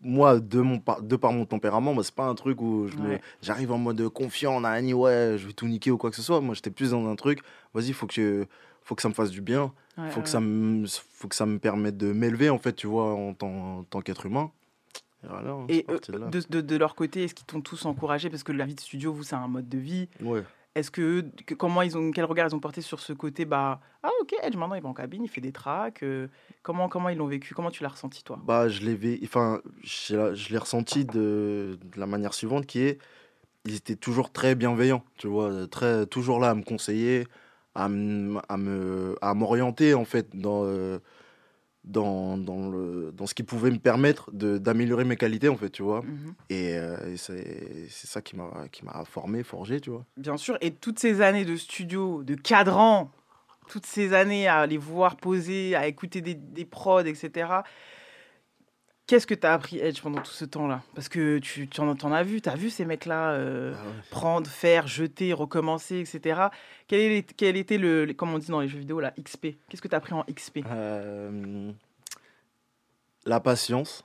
moi, de, mon, par- de par mon tempérament, bah, c'est pas un truc où Ouais. j'arrive en mode confiant, nani, ouais, je vais tout niquer ou quoi que ce soit. Moi, j'étais plus dans un truc, vas-y, faut que, faut que ça me fasse du bien. Ouais, faut, ouais, que ça me, faut que ça me permette de m'élever, en fait, tu vois, en tant, en tant qu'être humain. Et, voilà, hein, Et euh, de de, leur côté, est-ce qu'ils t'ont tous encouragé? Parce que la vie de studio, vous, c'est un mode de vie. Ouais. Est-ce que, que- comment ils ont, quel regard ils ont porté sur ce côté Bah, ah ok, Edge maintenant il va en cabine, il fait des tracks. euh, comment, comment ils l'ont vécu? Comment tu l'as ressenti toi Bah, je l'ai enfin, je l'ai- je l'ai ressenti de, de la manière suivante qui est, ils étaient toujours très bienveillants, tu vois, très, toujours là à me conseiller, à m- à me, à m'orienter en fait dans, euh, dans, dans, le, dans ce qui pouvait me permettre de, d'améliorer mes qualités en fait, tu vois. Mhm. Et, euh, et c'est ça qui m'a, qui m'a formé, forgé, tu vois. Bien sûr, et toutes ces années de studio, de cadran, toutes ces années à les voir poser, à écouter des, des prods, etc. Qu'est-ce que tu as appris, Edge, pendant tout ce temps-là? Parce que tu, tu en, as vu, tu as vu ces mecs-là euh, prendre, faire, jeter, recommencer, etc. Quel, est, quel était le, le- comme on dit dans les jeux vidéo, la XP Qu'est-ce que tu as appris en XP Euh, la patience,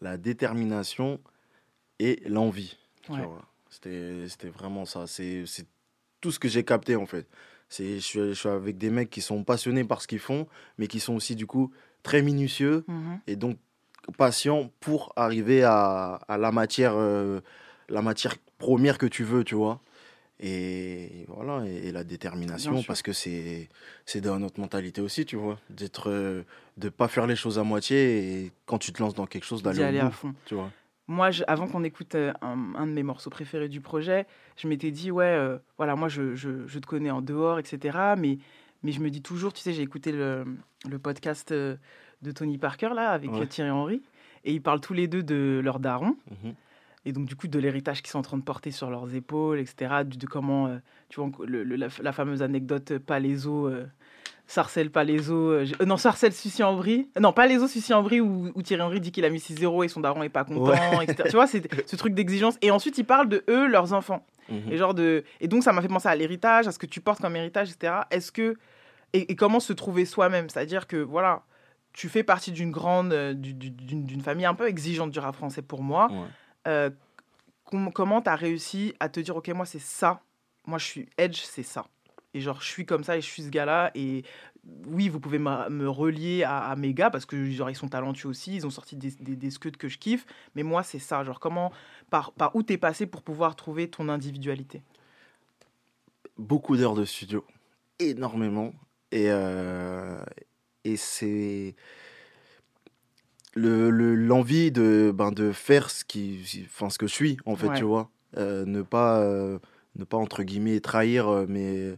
la détermination et l'envie. Ouais. C'était vraiment ça. C'est tout ce que j'ai capté en fait. Je suis, je suis avec des mecs qui sont passionnés par ce qu'ils font, mais qui sont aussi du coup très minutieux Mhm. et donc patients pour arriver à, à la matière euh, la matière première que tu veux, tu vois. Et voilà, et, et la détermination, parce que c'est c'est dans notre mentalité aussi, tu vois, d'être, euh, de pas faire les choses à moitié et quand tu te lances dans quelque chose, d'aller aller bout, à fond. tu vois. Moi, je- avant qu'on écoute euh, un, un de mes morceaux préférés du projet, je m'étais dit, ouais, voilà, moi, je, je- je te connais en dehors, etc. Mais, mais je me dis toujours, tu sais, j'ai écouté le, le podcast de Tony Parker, là, avec Ouais. Thierry Henry, et ils parlent tous les deux de leur daron. Mhm. et donc du coup de l'héritage qu'ils sont en train de porter sur leurs épaules, etc. De, comment, euh, tu vois, le- le- la, la fameuse anecdote euh, Palaiso, euh, Sarcelle Palaiso, euh, euh, non Sarcelle Sucy en brie, Euh, non Palaiso Sucy en brie où, où Thierry Henry dit qu'il a mis 6-0 et son daron est pas content, Ouais. etc. Tu vois, c'est ce truc d'exigence. Et ensuite ils parlent de eux, leurs enfants. Mhm. Et genre de, et donc ça m'a fait penser à l'héritage, à ce que tu portes comme héritage, etc. Est-ce que et, et comment se trouver soi-même, c'est-à-dire que voilà, tu fais partie d'une grande, euh, du- du- d'une famille un peu exigeante du rap français pour moi. Ouais. Euh, com- comment tu as réussi à te dire, ok, moi c'est ça, moi je suis Edge, c'est ça. Et genre, je suis comme ça et je suis ce gars-là. Et oui, vous pouvez me, me relier à, à mes gars parce que genre, ils sont talentueux aussi, ils ont sorti des, des, des scuds que je kiffe. Mais moi, c'est ça. Genre, comment, par, par où t'es passé pour pouvoir trouver ton individualité? Beaucoup d'heures de studio, énormément. Et, euh, et c'est le- le- l'envie de, ben, de faire ce, qui, enfin, ce que je suis, en fait, Ouais. tu vois. Euh, ne, pas, euh, ne pas, entre guillemets, trahir euh, mes,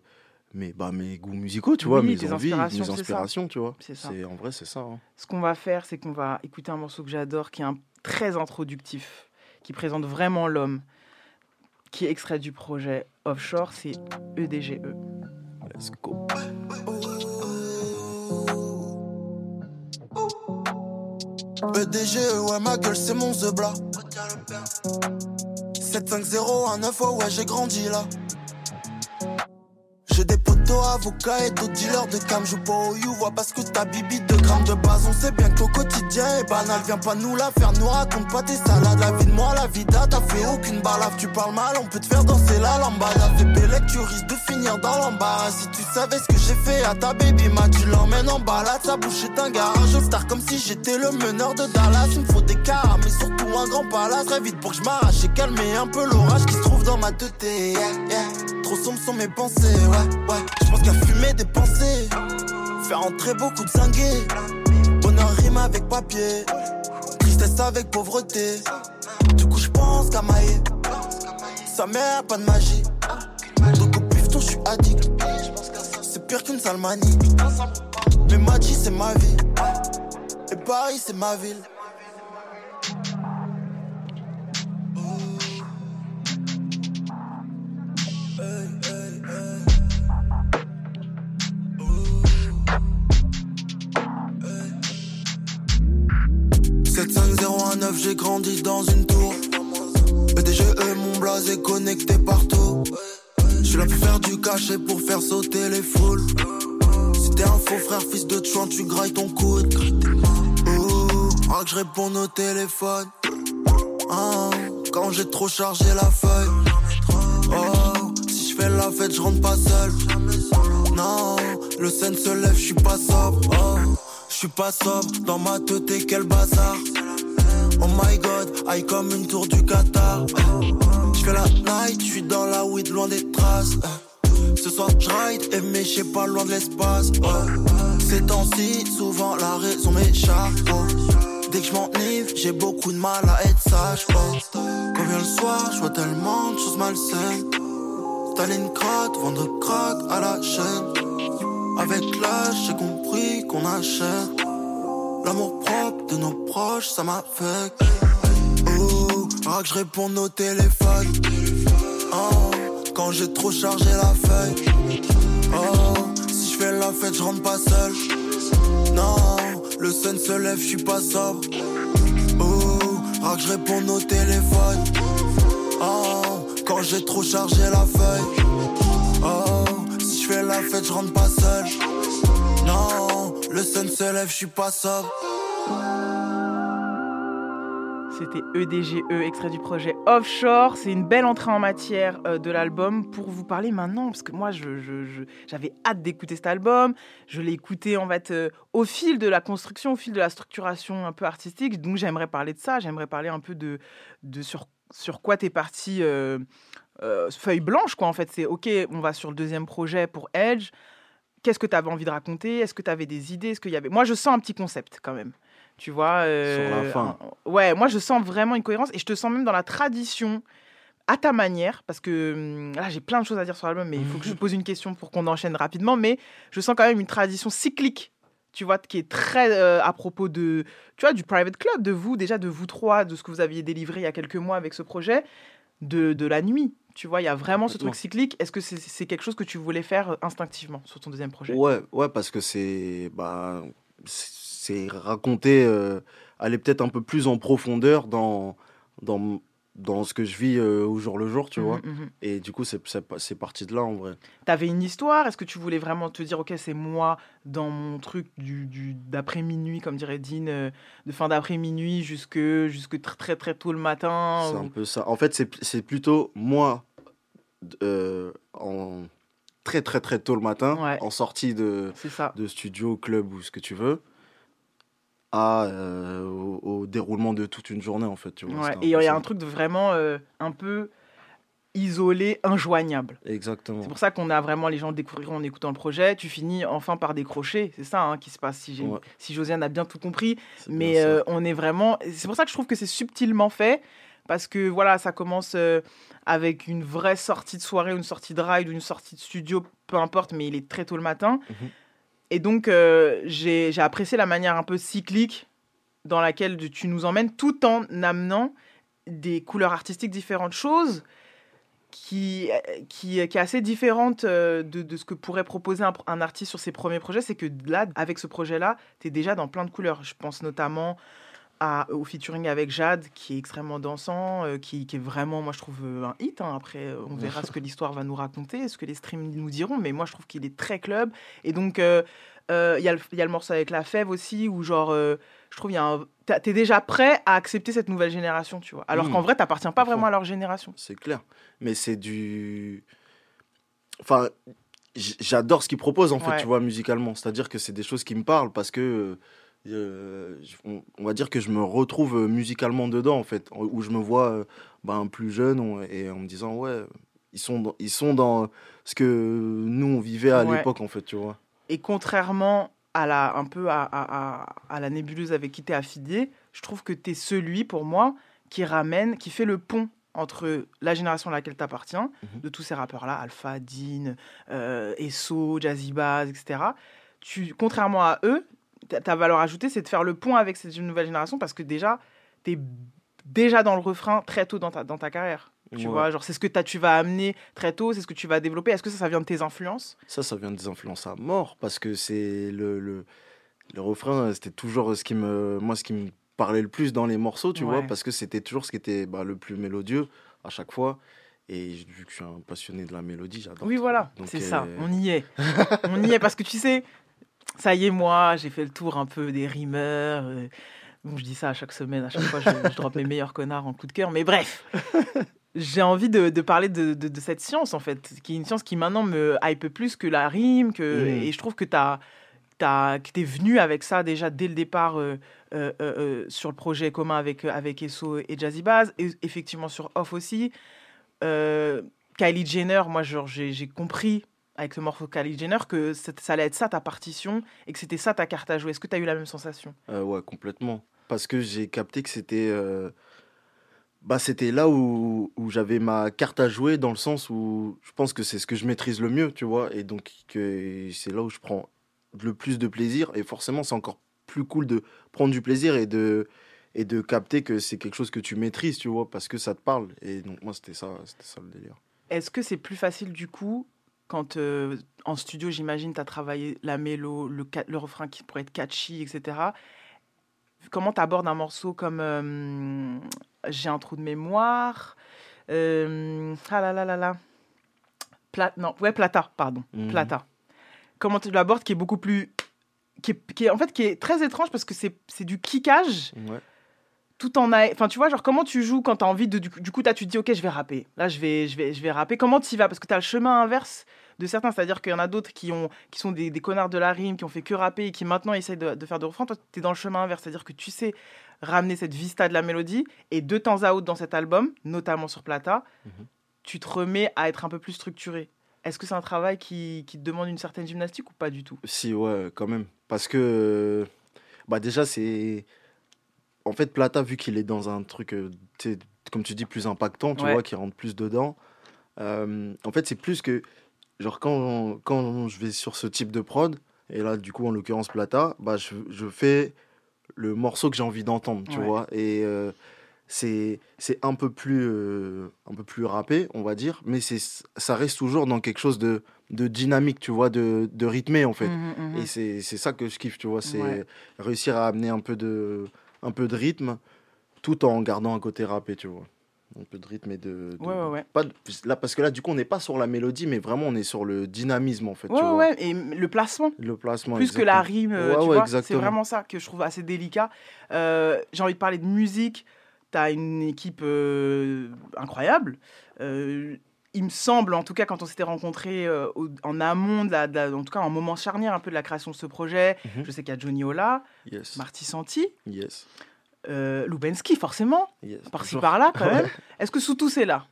mes, bah, mes goûts musicaux, tu vois, Oui, mes envies, inspirations, mes inspirations, tu vois. C'est En vrai, c'est ça. hein. Ce qu'on va faire, c'est qu'on va écouter un morceau que j'adore, qui est un, très introductif, qui présente vraiment l'homme, qui est extrait du projet Offshore, c'est E EDGE. Let's go. EDG, ouais, ma gueule, c'est mon zebla. 75019, ouais, ouais, j'ai grandi là. J'ai des potos avocats et d'autres dealers de cam. Joue pas au you, vois parce que ta bibi de grammes de base. On sait bien que quotidien est banal. Viens pas nous la faire, nous raconte pas tes salades. La vie de moi, la vida, t'as fait aucune balave. Tu parles mal, on peut te faire danser la lambada. Fais bélec, tu risques de finir dans l'embarras. Si tu savais ce que j'ai fait à ta baby, ma tu l'emmènes en balade. Sa bouche est un garage. Star comme si j'étais le meneur de Dallas. Il me faut des cars, mais surtout un grand palace. Très vite pour que je m'arrache et calmer un peu l'orage qui se trouve dans ma tête. Yeah, yeah. Trop sombres sont mes pensées, ouais, ouais. Je pense qu'à fumer des pensées, faire entrer beaucoup de sangué. Bonheur rime avec papier, tristesse avec pauvreté. Du coup, je pense qu'à mailler, sa mère, pas de magie. Donc au pifton, je suis addict. C'est pire qu'une salmanie. Mais Machi, c'est ma vie. Et Paris, c'est ma ville. Grandi dans une tour. EDGE, mon blaze est connecté partout. Je suis là pour faire du cachet, pour faire sauter les foules. Si t'es un faux frère, fils de chouin, tu grailles ton coude. Ouh, ah, que je réponds au téléphone. Ah, quand j'ai trop chargé la feuille. Oh, si je fais la fête, je rentre pas seul. Non, le scène se lève, je suis pas sobre. Oh, je suis pas sobre, dans ma tête, quel bazar? Oh my god, aïe comme une tour du Qatar. Je fais la night, je suis dans la weed, loin des traces. Ce soir, je ride, et mais je sais pas loin de l'espace. Ces temps-ci, souvent la raison m'échappe. Dès que je m'enivre, j'ai beaucoup de mal à être sage. Quand vient le soir, je vois tellement de choses malsaines. Stalingrad, vendre crack à la chaîne. Avec l'âge, j'ai compris qu'on achète. L'amour propre de nos proches, ça m'affecte. Oh, que je réponds au téléphone. Oh, quand j'ai trop chargé la feuille. Oh, si je fais la fête, je rentre pas seul. Non, le sun se lève, je suis pas sobre. Oh, ah que je réponds au téléphone. Oh, quand j'ai trop chargé la feuille. Oh, si je fais la fête, je rentre pas seul. Non, le sun se lève, je suis pas sobre. C'était E EDGE, extrait du projet Offshore. C'est une belle entrée en matière euh, de l'album pour vous parler maintenant, parce que moi, je- je- j'avais hâte d'écouter cet album. Je l'ai écouté en fait euh, au fil de la construction, au fil de la structuration un peu artistique. Donc j'aimerais parler de ça. J'aimerais parler un peu de, sur, sur quoi t'es parti euh, feuille blanche, quoi. En fait, c'est ok, on va sur le deuxième projet pour Edge. Qu'est-ce que tu avais envie de raconter? Est-ce que tu avais des idées? Est-ce qu'il y avait Moi, je sens un petit concept quand même. Tu vois euh, Sur la fin. Ouais, moi, je sens vraiment une cohérence et je te sens même dans la tradition à ta manière, parce que hum, là j'ai plein de choses à dire sur l'album, mais il faut que je pose une question pour qu'on enchaîne rapidement. Mais je sens quand même une tradition cyclique tu vois, qui est très euh, à propos de, tu vois, du private club, de vous, déjà de vous trois, de ce que vous aviez délivré il y a quelques mois avec ce projet, de, de la nuit. Tu vois, il y a vraiment ce truc cyclique. Est-ce que c'est quelque chose que tu voulais faire euh, instinctivement sur ton deuxième projet? Ouais, ouais, parce que c'est bah, c'est raconter, euh, aller peut-être un peu plus en profondeur dans, dans, dans ce que je vis euh, au jour le jour, tu Mhm, vois. mhm. Et du coup, c'est parti de là en vrai. T'avais une histoire? Est-ce que tu voulais vraiment te dire, ok, c'est moi dans mon truc du, d'après-minuit, comme dirait Dean, euh, de fin d'après-minuit jusque, jusque tr- très très tôt le matin C'est ou- un peu ça. En fait, c'est c'est plutôt moi euh, en très très très tôt le matin, en sortie de, de studio, club ou ce que tu veux, à, euh, au, au déroulement de toute une journée en fait. Tu vois, Ouais, Et il y a un truc de vraiment euh, un peu isolé, injoignable. Exactement. C'est pour ça qu'on a vraiment les gens découvriront en écoutant le projet. Tu finis enfin par décrocher. C'est ça hein, qui se passe, si, Ouais. si Josiane a bien tout compris. Mais euh, on est vraiment. C'est pour ça que je trouve que c'est subtilement fait. Parce que voilà, ça commence euh, avec une vraie sortie de soirée, une sortie de ride ou une sortie de studio, peu importe, mais il est très tôt le matin. Mhm. Et donc, euh, j'ai apprécié la manière un peu cyclique dans laquelle tu nous emmènes, tout en amenant des couleurs artistiques différentes, choses qui, euh, qui, qui est assez différente euh, de, de ce que pourrait proposer un, un artiste sur ses premiers projets. C'est que là, avec ce projet-là, tu es déjà dans plein de couleurs. Je pense notamment à, au featuring avec Jade, qui est extrêmement dansant, euh, qui, qui est vraiment, moi je trouve, euh, un hit. hein. Après, euh, on verra ce que l'histoire va nous raconter, ce que les streams nous diront, mais moi je trouve qu'il est très club. Et donc, euh, euh, il y, a le- il y a le morceau avec la fève aussi, où genre, je trouve, il y a un- t'es déjà prêt à accepter cette nouvelle génération, tu vois. Alors Mmh. qu'en vrai, t'appartiens pas vraiment à leur génération. C'est clair. Mais c'est du. Enfin, j'adore ce qu'ils proposent, en fait, Ouais. tu vois, musicalement. C'est-à-dire que c'est des choses qui me parlent parce que. Euh, on, on va dire que je me retrouve euh, musicalement dedans, en fait. Où je me vois euh, ben, plus jeune on- et en me disant, ouais, ils sont dans, ils sont dans ce que nous, on vivait à Ouais. l'époque, en fait, tu vois. Et contrairement à la, un peu à, à- à- à la nébuleuse avec qui tu es affilié, je trouve que tu es celui, pour moi, qui ramène, qui fait le pont entre la génération à laquelle tu appartiens, de tous ces rappeurs-là, Alpha, Dean, euh, Esso, Jazzy Bass, etc. Tu, contrairement à eux, ta- valeur ajoutée, c'est de faire le pont avec cette nouvelle génération parce que déjà, tu es déjà dans le refrain très tôt dans ta, dans ta carrière. Tu Ouais. vois, genre c'est ce que tu vas amener très tôt, c'est ce que tu vas développer. Est-ce que ça, ça vient de tes influences? Ça, ça vient des influences à mort parce que c'est le, le, le refrain, c'était toujours ce qui me, moi, ce qui me parlait le plus dans les morceaux, tu vois, parce que c'était toujours ce qui était bah, le plus mélodieux à chaque fois. Et vu que je suis un passionné de la mélodie, j'adore. Oui, voilà, c'est euh, ça, on y est. on y est parce que tu sais, ça y est, moi, j'ai fait le tour un peu des rimeurs. euh, Bon, je dis ça à chaque semaine, à chaque fois, je, je drop mes meilleurs connards en coup de cœur, mais bref. J'ai envie de, de parler de, de- de cette science, en fait, qui est une science qui maintenant me hype plus que la rime, que, Mhm. et je trouve que tu as. T'as, que t'es venu avec ça déjà dès le départ euh, euh, sur le projet commun avec, avec Esso et Jazzy Bass, et effectivement sur Off aussi. Kylie Jenner, moi j'ai compris avec ce morceau Kylie Jenner que ça allait être ça ta partition et que c'était ça ta carte à jouer. Est-ce que tu as eu la même sensation? Euh, ouais, complètement. Parce que j'ai capté que c'était. euh, Bah, c'était là où, où j'avais ma carte à jouer, dans le sens où je pense que c'est ce que je maîtrise le mieux, tu vois. Et donc, que c'est là où je prends le plus de plaisir. Et forcément, c'est encore plus cool de prendre du plaisir et de, et de capter que c'est quelque chose que tu maîtrises, tu vois, parce que ça te parle. Et donc, moi, c'était ça, c'était ça le délire. Est-ce que c'est plus facile du coup quand euh, en studio, j'imagine, tu as travaillé la mélo, le, refrain qui pourrait être catchy, etc. Comment tu abordes un morceau comme euh, J'ai un trou de mémoire euh, Ah là là là là. Pla- non, ouais, Plata, pardon. Mhm. Plata. Comment tu l'abordes qui est beaucoup plus. Qui est, qui est- en fait, qui est très étrange parce que c'est c'est du kickage Ouais. Tout en a enfin tu vois genre comment tu joues quand tu as envie de du coup, du coup, tu te dis OK je vais rapper. Là je vais je vais je vais rapper. Comment tu y vas? Parce que tu as le chemin inverse de certains. C'est-à-dire qu'il y en a d'autres qui ont qui sont des, des connards de la rime qui ont fait que rapper et qui maintenant essayent de, de faire de refrains. Toi tu es dans le chemin inverse. C'est-à-dire que tu sais ramener cette vista de la mélodie et de temps à autre dans cet album notamment sur Plata tu te remets à être un peu plus structuré. Est-ce que c'est un travail qui, qui te demande une certaine gymnastique ou pas du tout? Si, ouais, quand même. Parce que, bah déjà, c'est. En fait, Plata, vu qu'il est dans un truc, euh, comme tu dis, plus impactant, tu Ouais. vois, qui rentre plus dedans, euh, en fait, c'est plus que. Genre, quand, quand je vais sur ce type de prod, Et là, du coup, en l'occurrence, Plata, bah, je, je fais le morceau que j'ai envie d'entendre, tu Ouais. vois. Et euh, c'est c'est un peu plus euh, un peu plus rappé, on va dire, mais c'est ça reste toujours dans quelque chose de, de dynamique, tu vois, de, de rythmé en fait. Mhm, mhm. Et c'est c'est ça que je kiffe, tu vois, c'est Ouais. réussir à amener un peu de un peu de rythme tout en gardant un côté rappé, tu vois. Un peu de rythme et de, de- Ouais, ouais, ouais. Pas de- là parce que là du coup on n'est pas sur la mélodie mais vraiment on est sur le dynamisme en fait, Ouais, tu ouais, vois. ouais, et le placement. Le placement Plus que la rime, euh, tu vois. C'est vraiment ça que je trouve assez délicat. Euh, J'ai envie de parler de musique. Tu as une équipe euh, incroyable. Euh, il me semble, en tout cas, quand on s'était rencontrés euh, au- en amont, de la, de la- en tout cas, en moment charnière un peu de la création de ce projet, Mhm. je sais qu'il y a Johnny Ola, Yes. Marty Santi, Yes. euh, Lubensky, forcément, Yes, par-ci par-là quand même. Est-ce que Soutou c'est là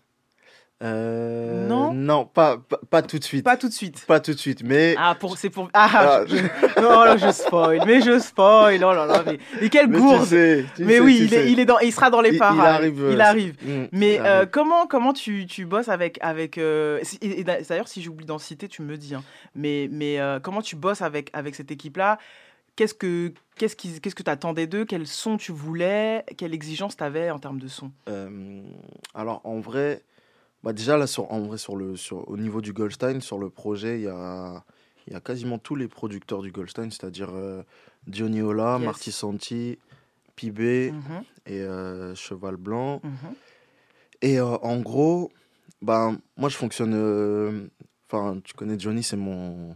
Euh, Non Non, pas, pas, pas tout de suite. Pas tout de suite. Pas tout de suite, mais. Ah, pour, c'est pour. Ah, Ah, je- je- non, là, je spoil, mais je spoil. Oh là là, mais, mais quelle Mais tu gourde. sais, tu mais sais, oui, il, est, il est dans, il sera dans les il parages. arrive, euh, Il arrive. mm, mais il euh, arrive. comment, comment tu, tu bosses avec, avec euh, si- et, et d'ailleurs, si j'oublie d'en citer, tu me dis. hein. mais mais comment tu bosses avec, avec cette équipe-là? Qu'est-ce que qu'est-ce qui- qu'est-ce que tu attendais d'eux? Quel son tu voulais? Quelle exigence tu avais en termes de son? Alors en vrai, bah déjà là sur, en vrai sur le sur, au niveau du Goldstein sur le projet il y a il y a quasiment tous les producteurs du Goldstein, c'est-à-dire euh, Johnny Ola, Yes. Marty Santi, Pibé Mhm. et euh, Cheval Blanc. Mhm. Et euh, en gros, ben moi je fonctionne. euh, Enfin, tu connais Johnny, c'est mon.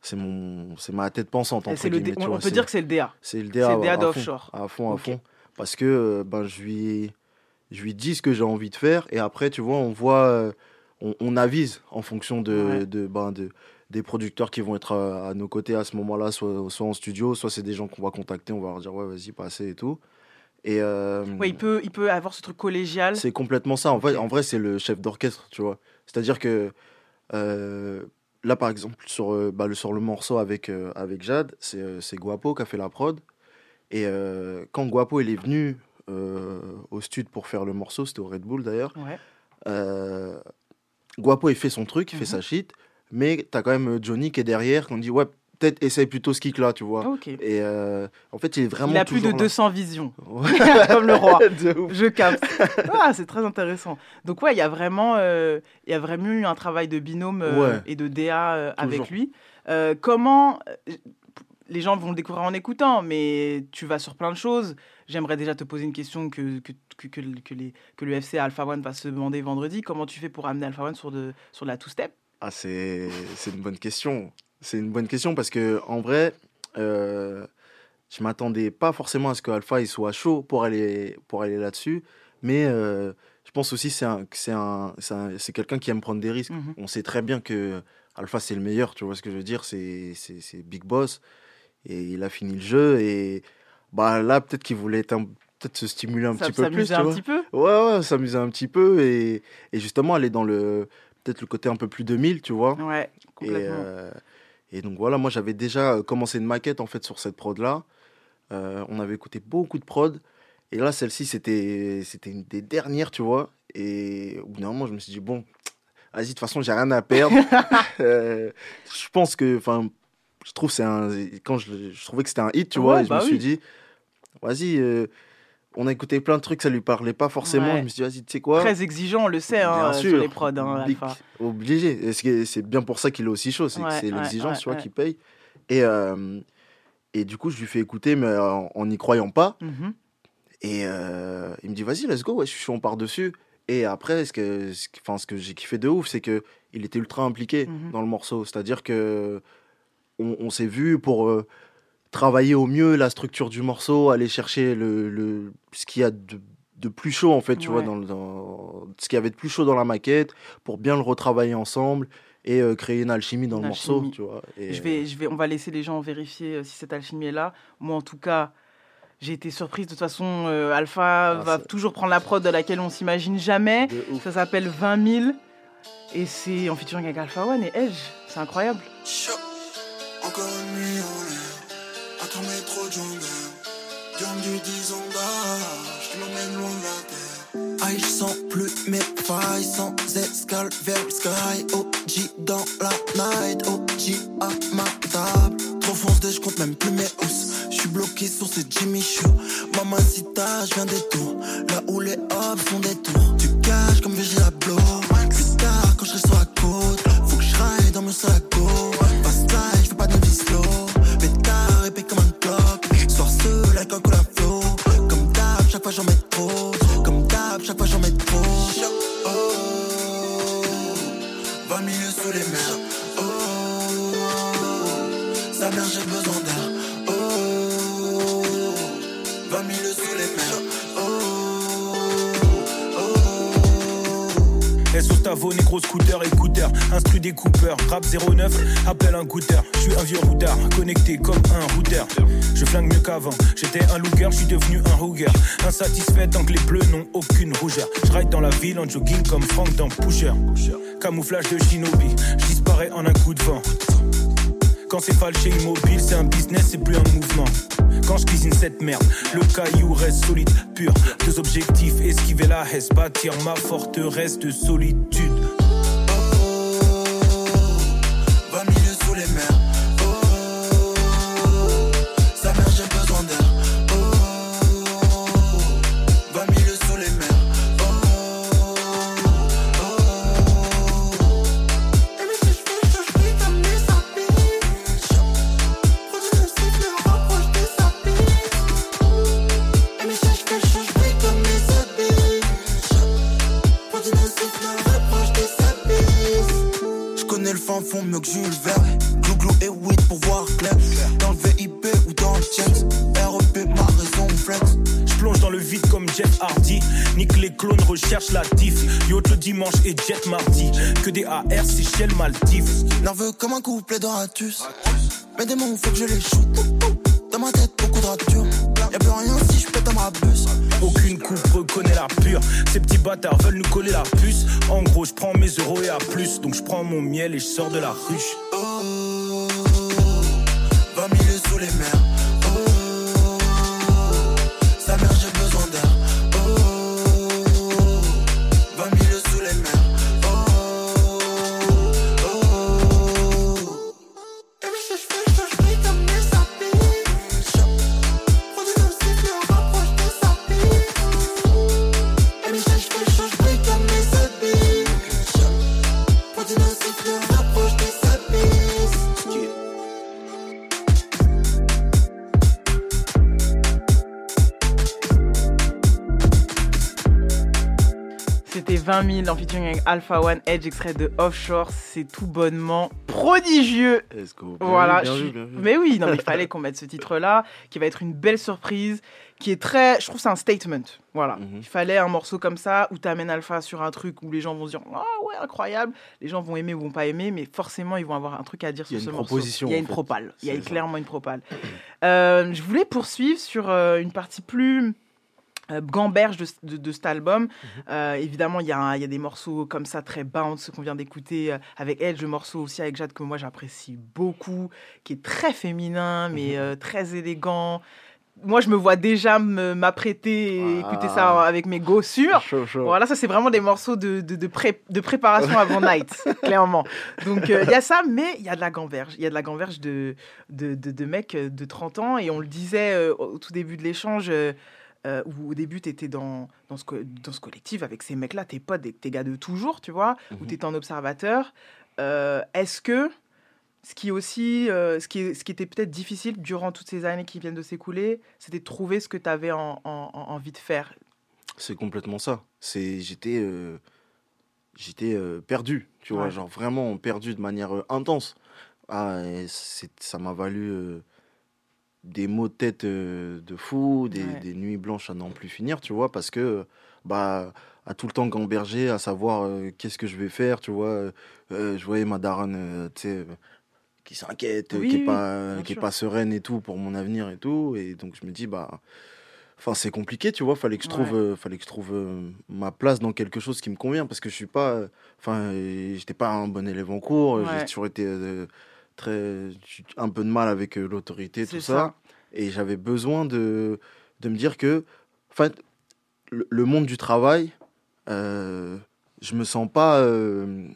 C'est mon, c'est ma tête pensante. Entre le guillemets, on vois, peut dire que c'est le DA. C'est le DA, le DA à fond, d'offshore. À fond, à Ok. fond. Parce que ben, je, lui, je lui dis ce que j'ai envie de faire et après, tu vois, on voit, euh, on, on avise en fonction de, Ouais. de, ben, de- des producteurs qui vont être à, à nos côtés à ce moment-là, soit, soit en studio, soit c'est des gens qu'on va contacter, on va leur dire, ouais, vas-y, passez et tout. Et euh, Ouais, il peut, il peut avoir ce truc collégial. c'est complètement ça. En, vrai, en vrai, c'est le chef d'orchestre, tu vois. C'est-à-dire que euh, là, par exemple, sur, bah, le, sur le morceau avec, euh, avec Jade, c'est Guapo qui a fait la prod. Et quand Guapo il est venu au studio pour faire le morceau, c'était au Red Bull d'ailleurs, Ouais. euh, Guapo il fait son truc, il fait Mhm. sa shit, mais t'as quand même euh, Johnny qui est derrière, qu'on dit ouais, peut-être essaye plutôt ce kick là, tu vois. Et euh, en fait, il est vraiment Il a plus de là. 200 visions. Comme le roi. Je capte. Ah, c'est très intéressant. Donc ouais, il y a vraiment, euh, y a vraiment eu un travail de binôme euh, Ouais. et de DA euh, avec lui. Euh, comment euh, les gens vont le découvrir en écoutant, mais tu vas sur plein de choses. J'aimerais déjà te poser une question que, que, que, que, que les, que le FC Alpha One va se demander vendredi. Comment tu fais pour amener Alpha One sur, de, sur de la two-step? Ah, c'est c'est une bonne question. C'est une bonne question parce que en vrai, euh, je m'attendais pas forcément à ce que Alpha il soit chaud pour aller pour aller là-dessus, mais euh, je pense aussi c'est un que c'est un c'est un- c'est quelqu'un qui aime prendre des risques. Mhm. On sait très bien que Alpha c'est le meilleur, tu vois ce que je veux dire, c'est c'est c'est Big Boss et il a fini le jeu et bah là peut-être qu'il voulait être un- peut-être se stimuler un Ça- petit peu plus, s'amuser tu un vois. petit peu Ouais, ouais, s'amuser un petit peu et, et justement aller dans le peut-être le côté un peu plus 2000, tu vois. Ouais, Et, complètement. euh, et donc voilà, moi j'avais déjà euh, commencé une maquette en fait sur cette prod là. on avait écouté beaucoup de prod et là celle-ci c'était c'était une des dernières, tu vois. Et au bout d'un moment je me suis dit bon, vas-y de toute façon j'ai rien à perdre. Euh, je pense que enfin je trouve c'est un quand je, je trouvais que c'était un hit, tu vois. Ouais, Et je bah me suis dit vas-y. euh, on a écouté plein de trucs, ça lui parlait pas forcément. Ouais. Je me suis dit, vas-y, tu sais quoi? Très exigeant, on le sait, hein, Bien euh, sur sûr. les prods, hein. Obligé. Et C'est bien pour ça qu'il est aussi chaud. C'est Ouais, l'exigence, tu vois, qui paye. Et, euh, et du coup, je lui fais écouter, mais en en n'y croyant pas. Mhm. Et euh, il me dit, vas-y, let's go, ouais, je suis chaud, on part dessus. Et après, ce que, ce ce que j'ai kiffé de ouf, c'est que il était ultra impliqué Mhm. dans le morceau. C'est-à-dire que on, on s'est vu pour euh, travailler au mieux la structure du morceau, aller chercher le, le, ce qu'il y a de, de plus chaud, en fait, tu vois, dans, ce qu'il y avait de plus chaud dans la maquette, pour bien le retravailler ensemble et euh, créer une alchimie dans Une le morceau, tu vois. Et, Je vais, je vais, on va laisser les gens vérifier euh, si cette alchimie est là. Moi, en tout cas, j'ai été surprise. De toute façon, euh, Alpha va toujours prendre la prod de laquelle on s'imagine jamais. Ça s'appelle 20 000. Et c'est en featuring avec Alpha One et Edge. C'est incroyable. Encore une nuit en l'air, tomber trop de jambes. Gamme du 10 ans d'âge, m'emmène loin de la terre. high, je sens plus mes failles sans escale vers le sky. OG dans la night, OG à ma table. Trop foncé, je compte même plus mes housses. Je suis bloqué sur ce Jimmy Choo. Mamacita, je viens des tours. Là où les hops font des tours. Tu caches comme VG à blow. Plus tard, quand je sur la côte, faut que je dans mon saco. SO Stavo, négro scooter, écouteur, instru découpeur, rap 09, appelle un goûteur. Je suis un vieux routard, connecté comme un routeur. Je flingue mieux qu'avant, j'étais un looker, je suis devenu un rouguer. Insatisfait tant que les bleus n'ont aucune rougeur. Je ride dans la ville en jogging comme Frank dans Pusher. Camouflage de shinobi, je disparais en un coup de vent. Quand c'est falché immobile, c'est un business, c'est plus un mouvement. Quand je cuisine cette merde, le caillou reste solide, pur. Deux objectifs, esquiver la hesse, bâtir ma forteresse de solitude. Dimanche et jet mardi. Que des AR, Seychelles, Maldives. Nerveux comme un couplet de ratus. Mes démons, faut que je les shoot. Dans ma tête, beaucoup de ratures. Y'a plus rien si je pète dans ma bus. Aucune coupe reconnaît la pure. Ces petits bâtards veulent nous coller la puce. En gros, je prends mes euros et à plus. Donc je prends mon miel et je sors de la ruche. Oh, 2000 featuring avec Alpha One Edge, extrait de Offshore. C'est tout bonnement prodigieux. Let's go. Voilà. Mais oui, non, il fallait qu'on mette ce titre-là, qui va être une belle surprise, qui est très. Je trouve c'est un statement. Voilà. Il fallait un morceau comme ça où tu amènes Alpha sur un truc où les gens vont se dire Ah ouais, incroyable. Les gens vont aimer ou vont pas aimer, mais forcément, ils vont avoir un truc à dire sur ce morceau. Il y a une propale. Il y a clairement une propale. Euh, je voulais poursuivre sur euh, une partie plus gamberge de, de- de cet album. Mhm. Euh, évidemment, il y, y a des morceaux comme ça, très bounce, qu'on vient d'écouter euh, avec Edge, le morceau aussi avec Jade que moi j'apprécie beaucoup, qui est très féminin, Mhm. mais euh, très élégant. Moi, je me vois déjà m'apprêter et Ah. écouter ça avec mes gossures. Chaud, chaud. Voilà, ça, c'est vraiment des morceaux de, de, pré- de préparation avant Night, clairement. Donc, euh, il y a ça, mais il y a de la gamberge. Il y a de la gamberge de, de, mecs euh, de 30 ans. Et on le disait euh, au tout début de l'échange, euh, où au début, tu étais dans, dans, ce, dans ce collectif avec ces mecs-là, tes potes, tes gars de toujours, tu vois, où tu étais en observateur. Euh, Est-ce que ce qui, aussi, euh, ce, qui ce qui était peut-être difficile durant toutes ces années qui viennent de s'écouler, c'était de trouver ce que tu avais en, en- en- envie de faire? C'est complètement ça. C'est j'étais j'étais perdu, tu vois, Ouais. genre vraiment perdu de manière intense. Ah, ça m'a valu des maux de tête de fou, des, Ouais. des nuits blanches à n'en plus finir, tu vois, parce que bah à tout le temps gamberger, à savoir euh, qu'est-ce que je vais faire, tu vois. euh, je voyais ma daronne, euh, tu sais, qui s'inquiète, Oui, qui est oui, pas, qui est pas sereine et tout pour mon avenir et tout, et donc je me dis bah Enfin, c'est compliqué, tu vois. Fallait que je trouve, Ouais. fallait que je trouve ma place dans quelque chose qui me convient parce que je suis pas, enfin, j'étais pas un bon élève en cours. Ouais. J'ai toujours été très, un peu de mal avec euh, l'autorité, tout ça. ça. Et j'avais besoin de, de me dire que, en fait, le, le monde du travail, euh, je me sens pas euh,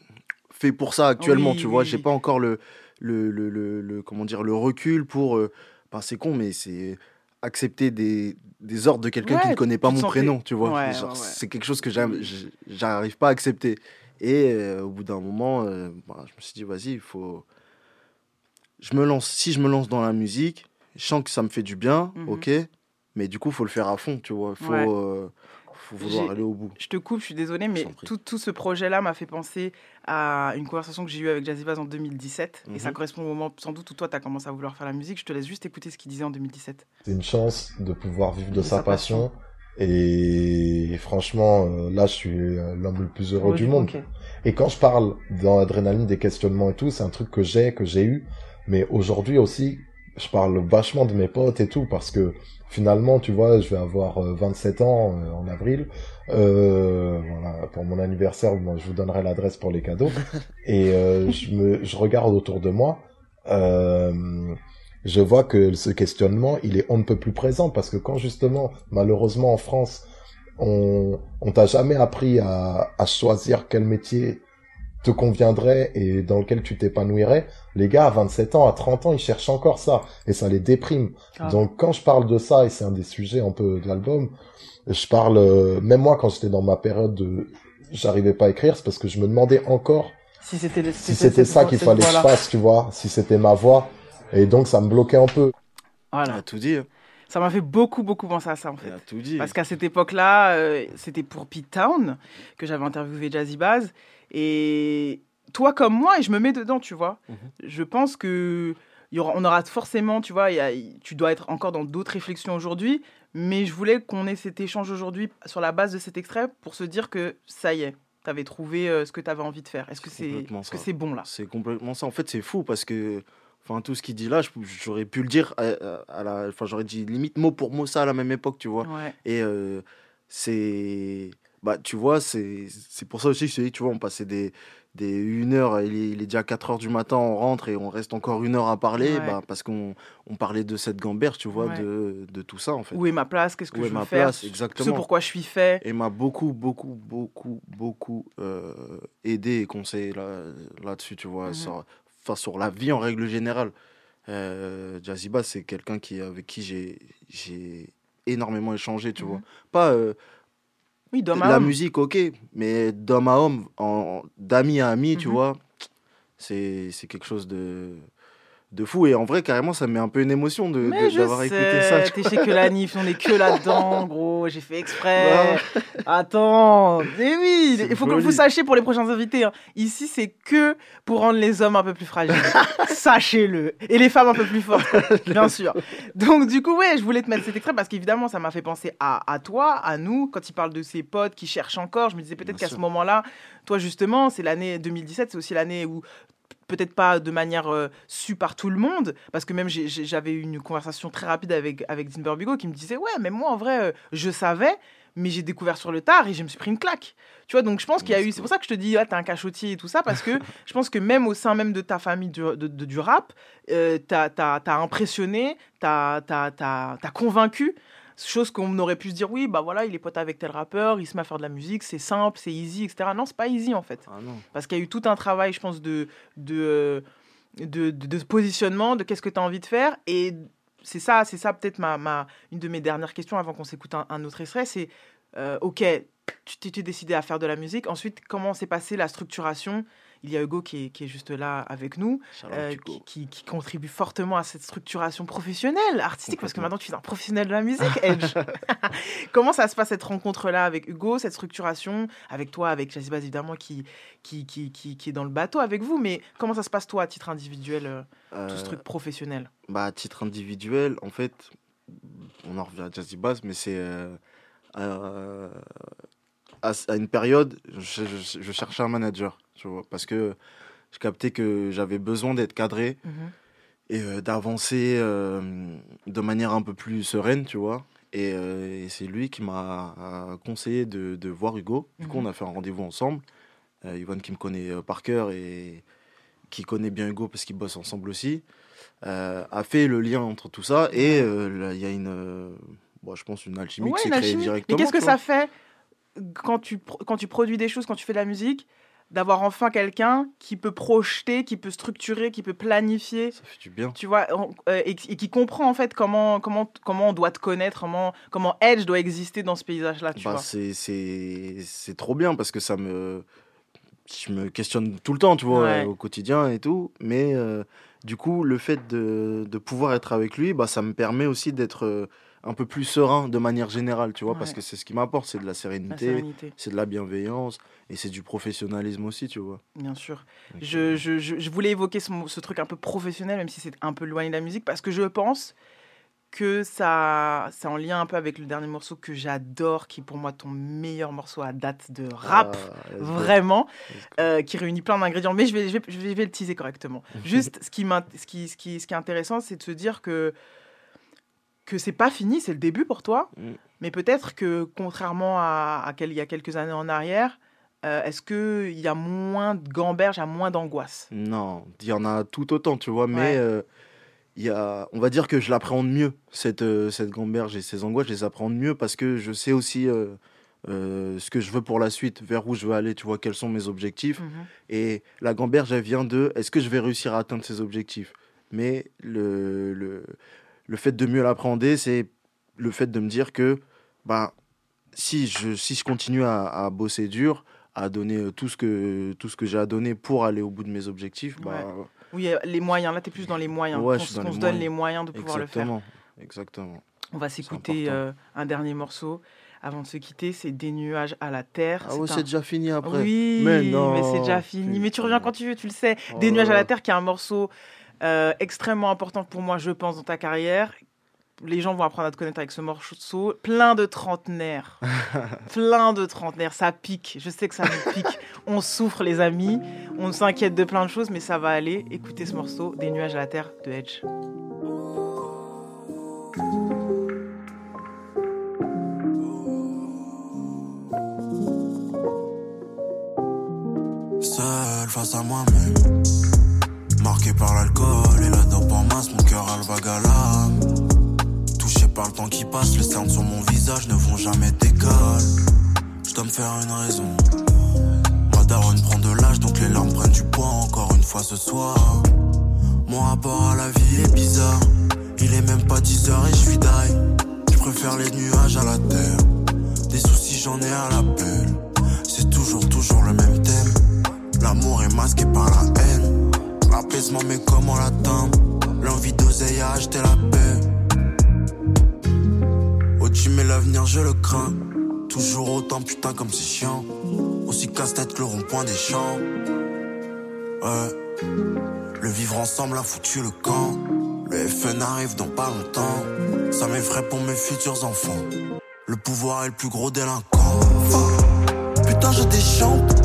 fait pour ça actuellement, Oui, tu vois. oui, J'ai pas encore le, le, le, le- le- comment dire, le recul pour. euh, ben, c'est con, mais c'est accepter des, des ordres de quelqu'un qui ne connaît pas mon prénom, tu vois. Ouais, ouais. C'est quelque chose que j'arrive pas à accepter. Et euh, au bout d'un moment, euh, ben, je me suis dit, vas-y, il faut. Je me lance, si je me lance dans la musique, je sens que ça me fait du bien, Mhm. ok, mais du coup, il faut le faire à fond, tu vois. Il faut, Ouais. euh, faut vouloir J'ai- aller au bout. Je te coupe, je suis désolée, mais tout, tout ce projet-là m'a fait penser à une conversation que j'ai eue avec Jazzy Bass en 2017. Et ça Mhm. correspond au moment, sans doute, où toi, tu as commencé à vouloir faire la musique. Je te laisse juste écouter ce qu'il disait en 2017. C'est une chance de pouvoir vivre de sa passion. Et franchement, euh, là, je suis euh, l'homme le plus heureux Heureux du monde. Et quand je parle dans l'adrénaline des questionnements et tout, c'est un truc que j'ai, que j'ai eu. Mais aujourd'hui aussi, je parle vachement de mes potes et tout, parce que finalement, tu vois, je vais avoir euh, 27 ans euh, en avril. Euh, voilà, pour mon anniversaire, moi, je vous donnerai l'adresse pour les cadeaux. et euh, je, me, je regarde autour de moi. Euh, je vois que ce questionnement, il est on ne peut plus présent parce que quand justement, malheureusement en France, on, on t'a jamais appris à, à choisir quel métier te conviendrait et dans lequel tu t'épanouirais, les gars à 27 ans, à 30 ans, ils cherchent encore ça et ça les déprime. Ah. Donc quand je parle de ça et c'est un des sujets un peu de l'album, je parle euh, même moi quand j'étais dans ma période de j'arrivais pas à écrire, c'est parce que je me demandais encore Si c'était le- si c'était ça qu'il fallait que je fasse, tu vois, si c'était ma voix et donc ça me bloquait un peu. Voilà. tout dit. Ça m'a fait beaucoup, beaucoup penser à ça, en fait. tout dit. Parce qu'à cette époque-là, euh, c'était pour Pete Town que j'avais interviewé Jazzy Baz. Et toi comme moi, et je me mets dedans, tu vois. Mhm. Je pense que y aura, on aura forcément, tu vois, il y a- tu dois être encore dans d'autres réflexions aujourd'hui. Mais je voulais qu'on ait cet échange aujourd'hui sur la base de cet extrait pour se dire que ça y est, tu avais trouvé euh, ce que tu avais envie de faire. Est-ce que c'est complètement est-ce que c'est bon là? C'est complètement ça. En fait, c'est fou parce que, enfin, tout ce qu'il dit là, j'aurais pu le dire à, à- à la, enfin, j'aurais dit limite mot pour mot ça à la même époque, tu vois. Ouais. Et euh, c'est, bah, tu vois, c'est, pour ça aussi que je te dis, tu vois, on passait des, des une heure, il est, il est déjà 4 heures du matin, on rentre et on reste encore une heure à parler, Ouais. bah, parce qu'on on parlait de cette gamberge, tu vois, Ouais. de, de tout ça en fait. Où est ma place? Qu'est-ce que Où je est veux ma faire? place, Ce exactement. pourquoi je suis fait. Et m'a beaucoup, beaucoup, beaucoup, beaucoup euh, aidé et conseillé là, là-dessus, tu vois, sur, enfin, sur la vie en règle générale. Euh, Jazzy Bass, c'est quelqu'un qui, avec qui j'ai, énormément échangé, tu vois. Pas euh, Oui, d'homme à la homme. musique, ok, mais d'homme à homme, en, d'ami à ami, tu Mhm. vois, c'est, c'est quelque chose de, de fou. Et en vrai, carrément, ça me met un peu une émotion de, d'avoir écouté ça. t'es chez que la NIF, on est que là-dedans, gros, j'ai fait exprès. Attends, mais oui, il faut que vous sachiez pour les prochains invités, hein, ici c'est que pour rendre les hommes un peu plus fragiles. Sachez-le. Et les femmes un peu plus fortes, bien sûr. Donc du coup, ouais, je voulais te mettre cet extrait parce qu'évidemment, ça m'a fait penser à, à toi, à nous, quand il parle de ses potes qui cherchent encore. Je me disais peut-être qu'à ce moment-là, toi justement, c'est l'année 2017, c'est aussi l'année où peut-être pas de manière euh, su par tout le monde, parce que même j'avais eu une conversation très rapide avec, avec Bigo qui me disait Ouais, mais moi en vrai, euh, je savais, mais j'ai découvert sur le tard et je me suis pris une claque. Tu vois, donc je pense qu'il y a eu. C'est pour ça que je te dis Ah, t'es un cachotier et tout ça, parce que je pense que même au sein même de ta famille du, de- de- du rap, euh, t'as as, impressionné, t'as as, convaincu. Chose qu'on aurait pu se dire, oui, bah voilà, il est pote avec tel rappeur, il se met à faire de la musique, c'est simple, c'est easy, etc. Non, c'est pas easy en fait. Ah. Parce qu'il y a eu tout un travail, je pense, de, de, euh, de, de- de positionnement, de qu'est-ce que tu as envie de faire. Et c'est ça, c'est ça peut-être ma, ma, une de mes dernières questions avant qu'on s'écoute un, un autre extrait. C'est, euh, OK, tu t'es décidé à faire de la musique. Ensuite, comment s'est passée la structuration Il y a Hugo qui est, qui est juste là avec nous, euh, qui, qui- qui contribue fortement à cette structuration professionnelle, artistique, parce que maintenant tu es un professionnel de la musique, Edge. Comment ça se passe cette rencontre-là avec Hugo, cette structuration, avec toi, avec Jazzy Bass évidemment qui, qui, qui, qui, est dans le bateau avec vous, mais comment ça se passe toi à titre individuel, euh, tout ce Euh, truc professionnel? Bah, à titre individuel, en fait, on en revient à Jazzy Bass, mais c'est à, à une période, je, je- je cherchais un manager, tu vois, parce que je captais que j'avais besoin d'être cadré Mhm. et euh, d'avancer euh, de manière un peu plus sereine, tu vois. Et, euh, et c'est lui qui m'a conseillé de, de voir Hugo. Du coup, Mhm. on a fait un rendez-vous ensemble. Yvonne qui me connaît par cœur et qui connaît bien Hugo parce qu'ils bossent ensemble aussi, a fait le lien entre tout ça. Et il y a une, bon, je pense, une alchimie Ouais, qui s'est créée directement. Mais qu'est-ce que ça fait quand tu, quand tu produis des choses, quand tu fais de la musique, d'avoir enfin quelqu'un qui peut projeter, qui peut structurer, qui peut planifier. Ça fait du bien. Tu vois, euh, et, et qui comprend en fait comment, comment, comment on doit te connaître, comment, comment Edge doit exister dans ce paysage-là, Bah, c'est, trop bien parce que ça me. Je me questionne tout le temps, tu vois, Ouais. au quotidien et tout. Mais euh, du coup, le fait de, de pouvoir être avec lui, bah, ça me permet aussi d'être euh, un peu plus serein de manière générale, tu vois, parce que c'est ce qui m'apporte, c'est de la sérénité, sérénité. c'est de la bienveillance et c'est du professionnalisme aussi, tu vois. Bien sûr. Je, je, je, je voulais évoquer ce, truc un peu professionnel, même si c'est un peu loin de la musique, parce que je pense que ça, c'est en lien un peu avec le dernier morceau que j'adore, qui est pour moi ton meilleur morceau à date de rap, Ah, vraiment, euh, qui réunit plein d'ingrédients. Mais je vais, je vais, je vais, le teaser correctement. Juste, ce qui, ce, qui, ce, qui, ce qui est intéressant, c'est de se dire que que c'est pas fini, c'est le début pour toi, Mm. mais peut-être que contrairement à, à quel- il y a quelques années en arrière, euh, est-ce qu'il y a moins de gamberges, il y a moins d'angoisse? Non, il y en a tout autant, tu vois, mais Ouais. euh, il y a, on va dire que je l'appréhende mieux, cette, euh, cette gamberge et ces angoisses, je les appréhende mieux parce que je sais aussi euh, ce que je veux pour la suite, vers où je veux aller, tu vois, quels sont mes objectifs. Mhm. Et la gamberge, elle vient de est-ce que je vais réussir à atteindre ces objectifs? Mais le, le, le fait de mieux l'appréhender, c'est le fait de me dire que bah, si, je, si je continue à, à bosser dur, à donner euh, tout ce que, tout ce que j'ai à donner pour aller au bout de mes objectifs, bah, Oui, euh, les moyens, là tu es plus dans les moyens, Ouais, qu'on je suis s- dans qu'on les se donne les moyens de pouvoir le faire. Exactement. On va s'écouter euh, un dernier morceau avant de se quitter, c'est Des nuages à la terre. Ah un- c'est déjà fini après. Oui, Mais mais, c'est déjà fini. Mais tu reviens quand tu veux, tu le sais. Des Oh nuages à la terre qui est un morceau euh, extrêmement important pour moi, je pense, dans ta carrière. Les gens vont apprendre à te connaître avec ce morceau. Plein de trentenaires. plein de trentenaires. Ça pique. Je sais que ça me pique. On souffre, les amis. On s'inquiète de plein de choses, mais ça va aller. Écoutez ce morceau, Des nuages à la terre de Edge. Seul face à moi-même. Marqué par l'alcool et la dope en masse, mon cœur à l'âme. Touché par le temps qui passe, les cernes sur mon visage ne vont jamais d'école. Je dois me faire une raison. Ma daronne prend de l'âge, donc les larmes prennent du poids encore une fois ce soir. Mon rapport à la vie est bizarre. Il est même pas 10 heures et je suis die. Je préfère les nuages à la terre. Des soucis, j'en ai à l'appel. C'est toujours, toujours le même thème. L'amour est masqué par la haine. L'apaisement, mais comment l'atteindre L'envie d'oseille a acheté la paix. Au gym et l'avenir, je le crains. Toujours autant putain comme c'est chiant. Aussi casse-tête que le rond-point des champs. Ouais. Le vivre ensemble a foutu le camp. Le FN arrive dans pas longtemps. Ça m'effraie pour mes futurs enfants. Le pouvoir est le plus gros délinquant. Putain, je déchante.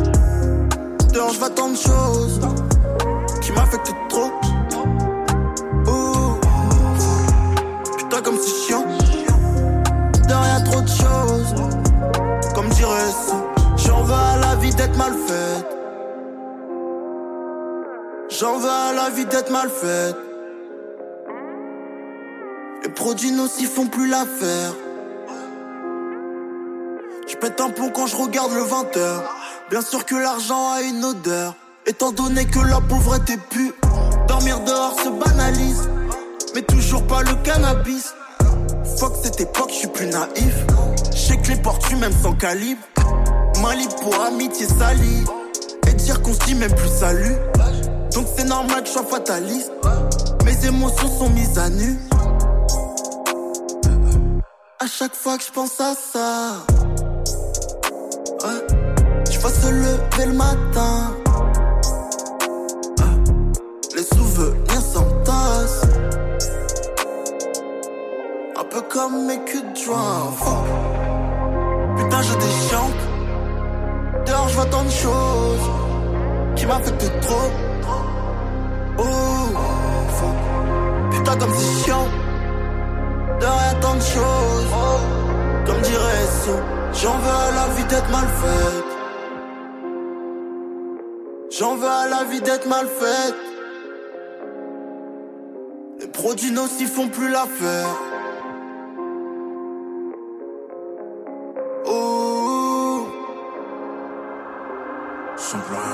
Dehors, je vois tant de choses qui m'affectent trop. Putain, comme c'est chiant. Y'a trop de choses. Comme dirait ça, j'en veux à la vie d'être mal faite. J'en veux à la vie d'être mal faite. Les produits nocifs font plus l'affaire. Je pète un plomb quand je regarde le 20h. Bien sûr que l'argent a une odeur. Étant donné que la pauvreté pue, dormir dehors se banalise. Mais toujours pas le cannabis. Fuck cette époque, je suis plus naïf. Je que les portes même sans calibre. Libre pour amitié salie. Et dire qu'on se dit même plus salut. Donc c'est normal que je sois fataliste. Mes émotions sont mises à nu. À chaque fois que je pense à ça, ouais, je vois se lever le matin. Mes culs de joint. Fuck. Putain, je déchante. Dehors, je vois tant de choses qui m'affectent trop. Oh, fuck. Putain, comme c'est chiant. Dehors, y'a tant de choses. Comme dirait So, j'en veux à la vie d'être mal faite. J'en veux à la vie d'être mal faite. Les produits nocifs font plus l'affaire. Je sens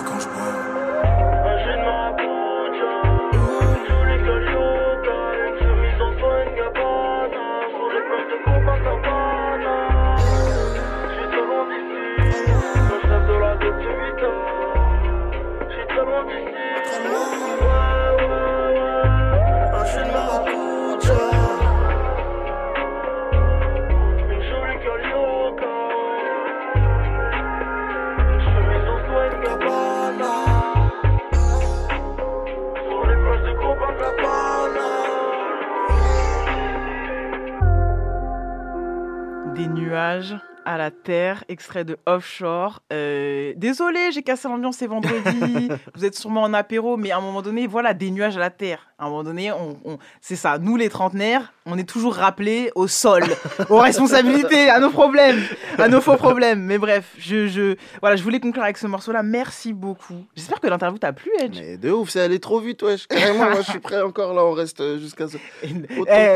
la terre, extrait de Offshore. Euh, désolé, j'ai cassé l'ambiance, c'est vendredi. Vous êtes sûrement en apéro, mais à un moment donné, voilà, des nuages à la terre. À un moment donné, on, on- c'est ça. Nous, les trentenaires, on est toujours rappelés au sol, aux responsabilités, à nos problèmes, à nos faux problèmes. Mais bref, je, je, voilà, je voulais conclure avec ce morceau-là. Merci beaucoup. J'espère que l'interview t'a plu, Edge. Mais de ouf, c'est allé trop vite, wesh. Carrément, moi, je suis prêt encore, là, on reste euh, jusqu'à ce. Eh,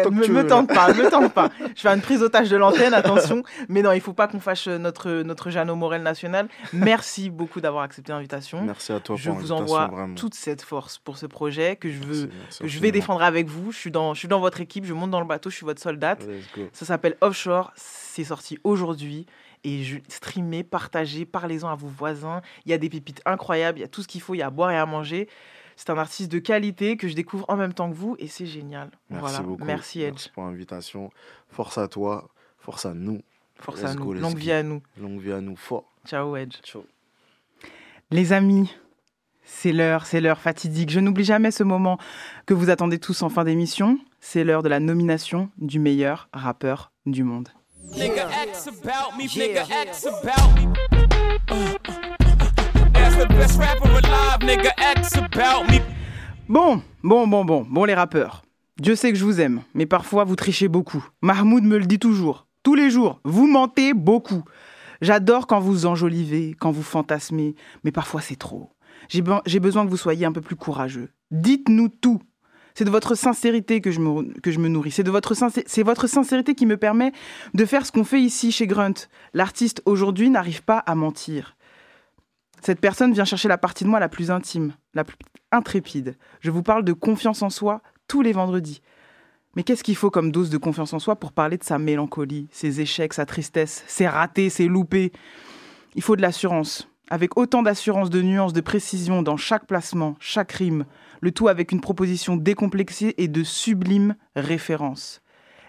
que me, tente pas, me tente pas. Je fais une prise otage de l'antenne, attention. Mais non, il faut pas qu'on fâche notre, notre Jeannot Morel national. Merci beaucoup d'avoir accepté l'invitation. Merci à toi Je pour vous envoie vraiment. toute cette force pour ce projet que je veux, merci que je vais défendre avec vous. Je suis dans, je suis dans votre équipe, je monte dans le bateau, je suis votre soldate. Ça s'appelle Offshore. C'est sorti aujourd'hui et je streamez, partagez, parlez-en à vos voisins. Il y a des pépites incroyables, il y a tout ce qu'il faut, il y a à boire et à manger. C'est un artiste de qualité que je découvre en même temps que vous et c'est génial. Merci voilà. beaucoup. Merci Edge. Merci pour l'invitation. Force à toi, force à nous. Force Let's à nous. go, Longue go. vie à nous. Longue vie à nous, fort. Ciao Edge. Ciao. Les amis, c'est l'heure, c'est l'heure fatidique. Je n'oublie jamais ce moment que vous attendez tous en fin d'émission. C'est l'heure de la nomination du meilleur rappeur du monde. Bon, bon, bon, bon, bon les rappeurs. Dieu sait que je vous aime, mais parfois vous trichez beaucoup. Mahmoud me le dit toujours. Tous les jours, vous mentez beaucoup. J'adore quand vous enjolivez, quand vous fantasmez, mais parfois c'est trop. J'ai be- j'ai besoin que vous soyez un peu plus courageux. Dites-nous tout. C'est de votre sincérité que je me, nourris. C'est votre, votre sincérité qui me permet de faire ce qu'on fait ici chez Grunt. L'artiste aujourd'hui n'arrive pas à mentir. Cette personne vient chercher la partie de moi la plus intime, la plus intrépide. Je vous parle de confiance en soi tous les vendredis. Mais qu'est-ce qu'il faut comme dose de confiance en soi pour parler de sa mélancolie, ses échecs, sa tristesse, ses ratés, ses loupés? Il faut de l'assurance. Avec autant d'assurance, de nuances, de précision dans chaque placement, chaque rime, le tout avec une proposition décomplexée et de sublimes références.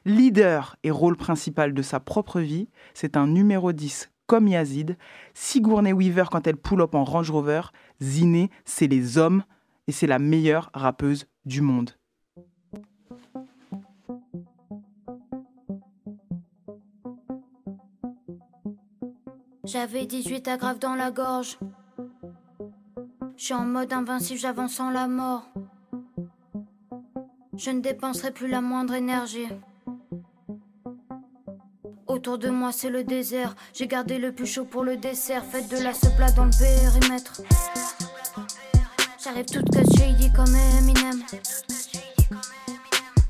Leader et rôle principal de sa propre vie, c'est un numéro 10 comme Yazid, Sigourney Weaver quand elle pull up en Range Rover, Ziné, c'est les hommes et c'est la meilleure rappeuse du monde. J'avais 18 agrafes dans la gorge. Je suis en mode invincible, j'avance sans la mort. Je ne dépenserai plus la moindre énergie. Autour de moi, c'est le désert. J'ai gardé le plus chaud pour le dessert. Faites de la plat dans le périmètre. J'arrive toute que shady comme Eminem.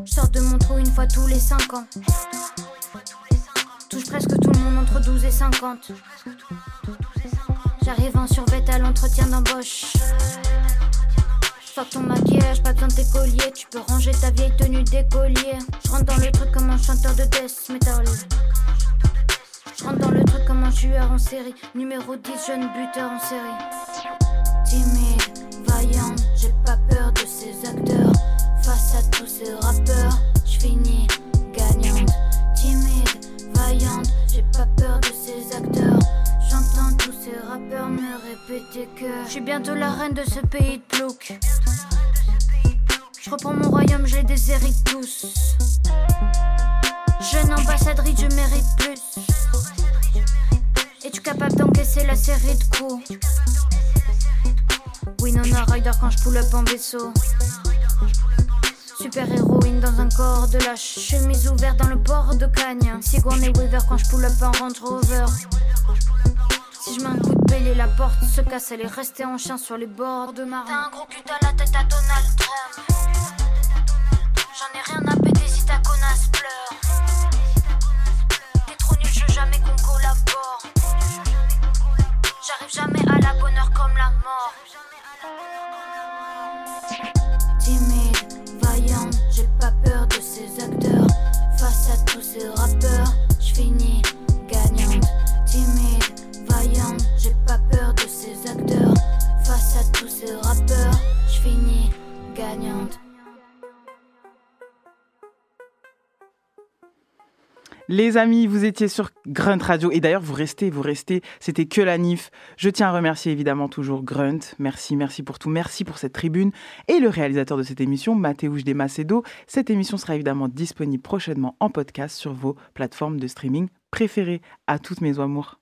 Je sors de mon trou une fois tous les 5 ans. Touche presque entre 12 et 50. J'arrive en survêt à l'entretien d'embauche. Fuck ton maquillage, pas besoin de tes colliers. Tu peux ranger ta vieille tenue d'écolier. Je rentre dans le truc comme un chanteur de death metal. Je rentre dans le truc comme un tueur en série. Numéro 10, jeune buteur en série. Timide, vaillante, j'ai pas peur de ces acteurs. Face à tous ces rappeurs, je suis bientôt la reine de ce pays de plouc. Je reprends mon royaume, je les déshérite tous. Jeune ambassadrice, je mérite plus. Es-tu capable d'encaisser la série de coups? Winona Ryder quand je pull up en vaisseau. Super héroïne dans un corps de la chemise ouverte dans le port de Cagne. Sigourney Weaver quand je pull up en Range Rover. Si je mets un coup de et la porte se casse, elle est restée en chien sur les bords de ma T'as un gros cul à la tête à Donald Trump. J'en ai rien à péter si ta connasse pleure. T'es trop nul, je veux jamais qu'on collabore. J'arrive jamais à la bonheur comme la mort. Timide, vaillante, j'ai pas peur de ces acteurs. Face à tous ces rappeurs, Les amis, vous étiez sur Grunt Radio et d'ailleurs vous restez, vous restez, c'était que la NIF. Je tiens à remercier évidemment toujours Grunt. Merci, merci pour tout, merci pour cette tribune et le réalisateur de cette émission, Mathéouche Desmacedo. Cette émission sera évidemment disponible prochainement en podcast sur vos plateformes de streaming préférées. À toutes mes amours.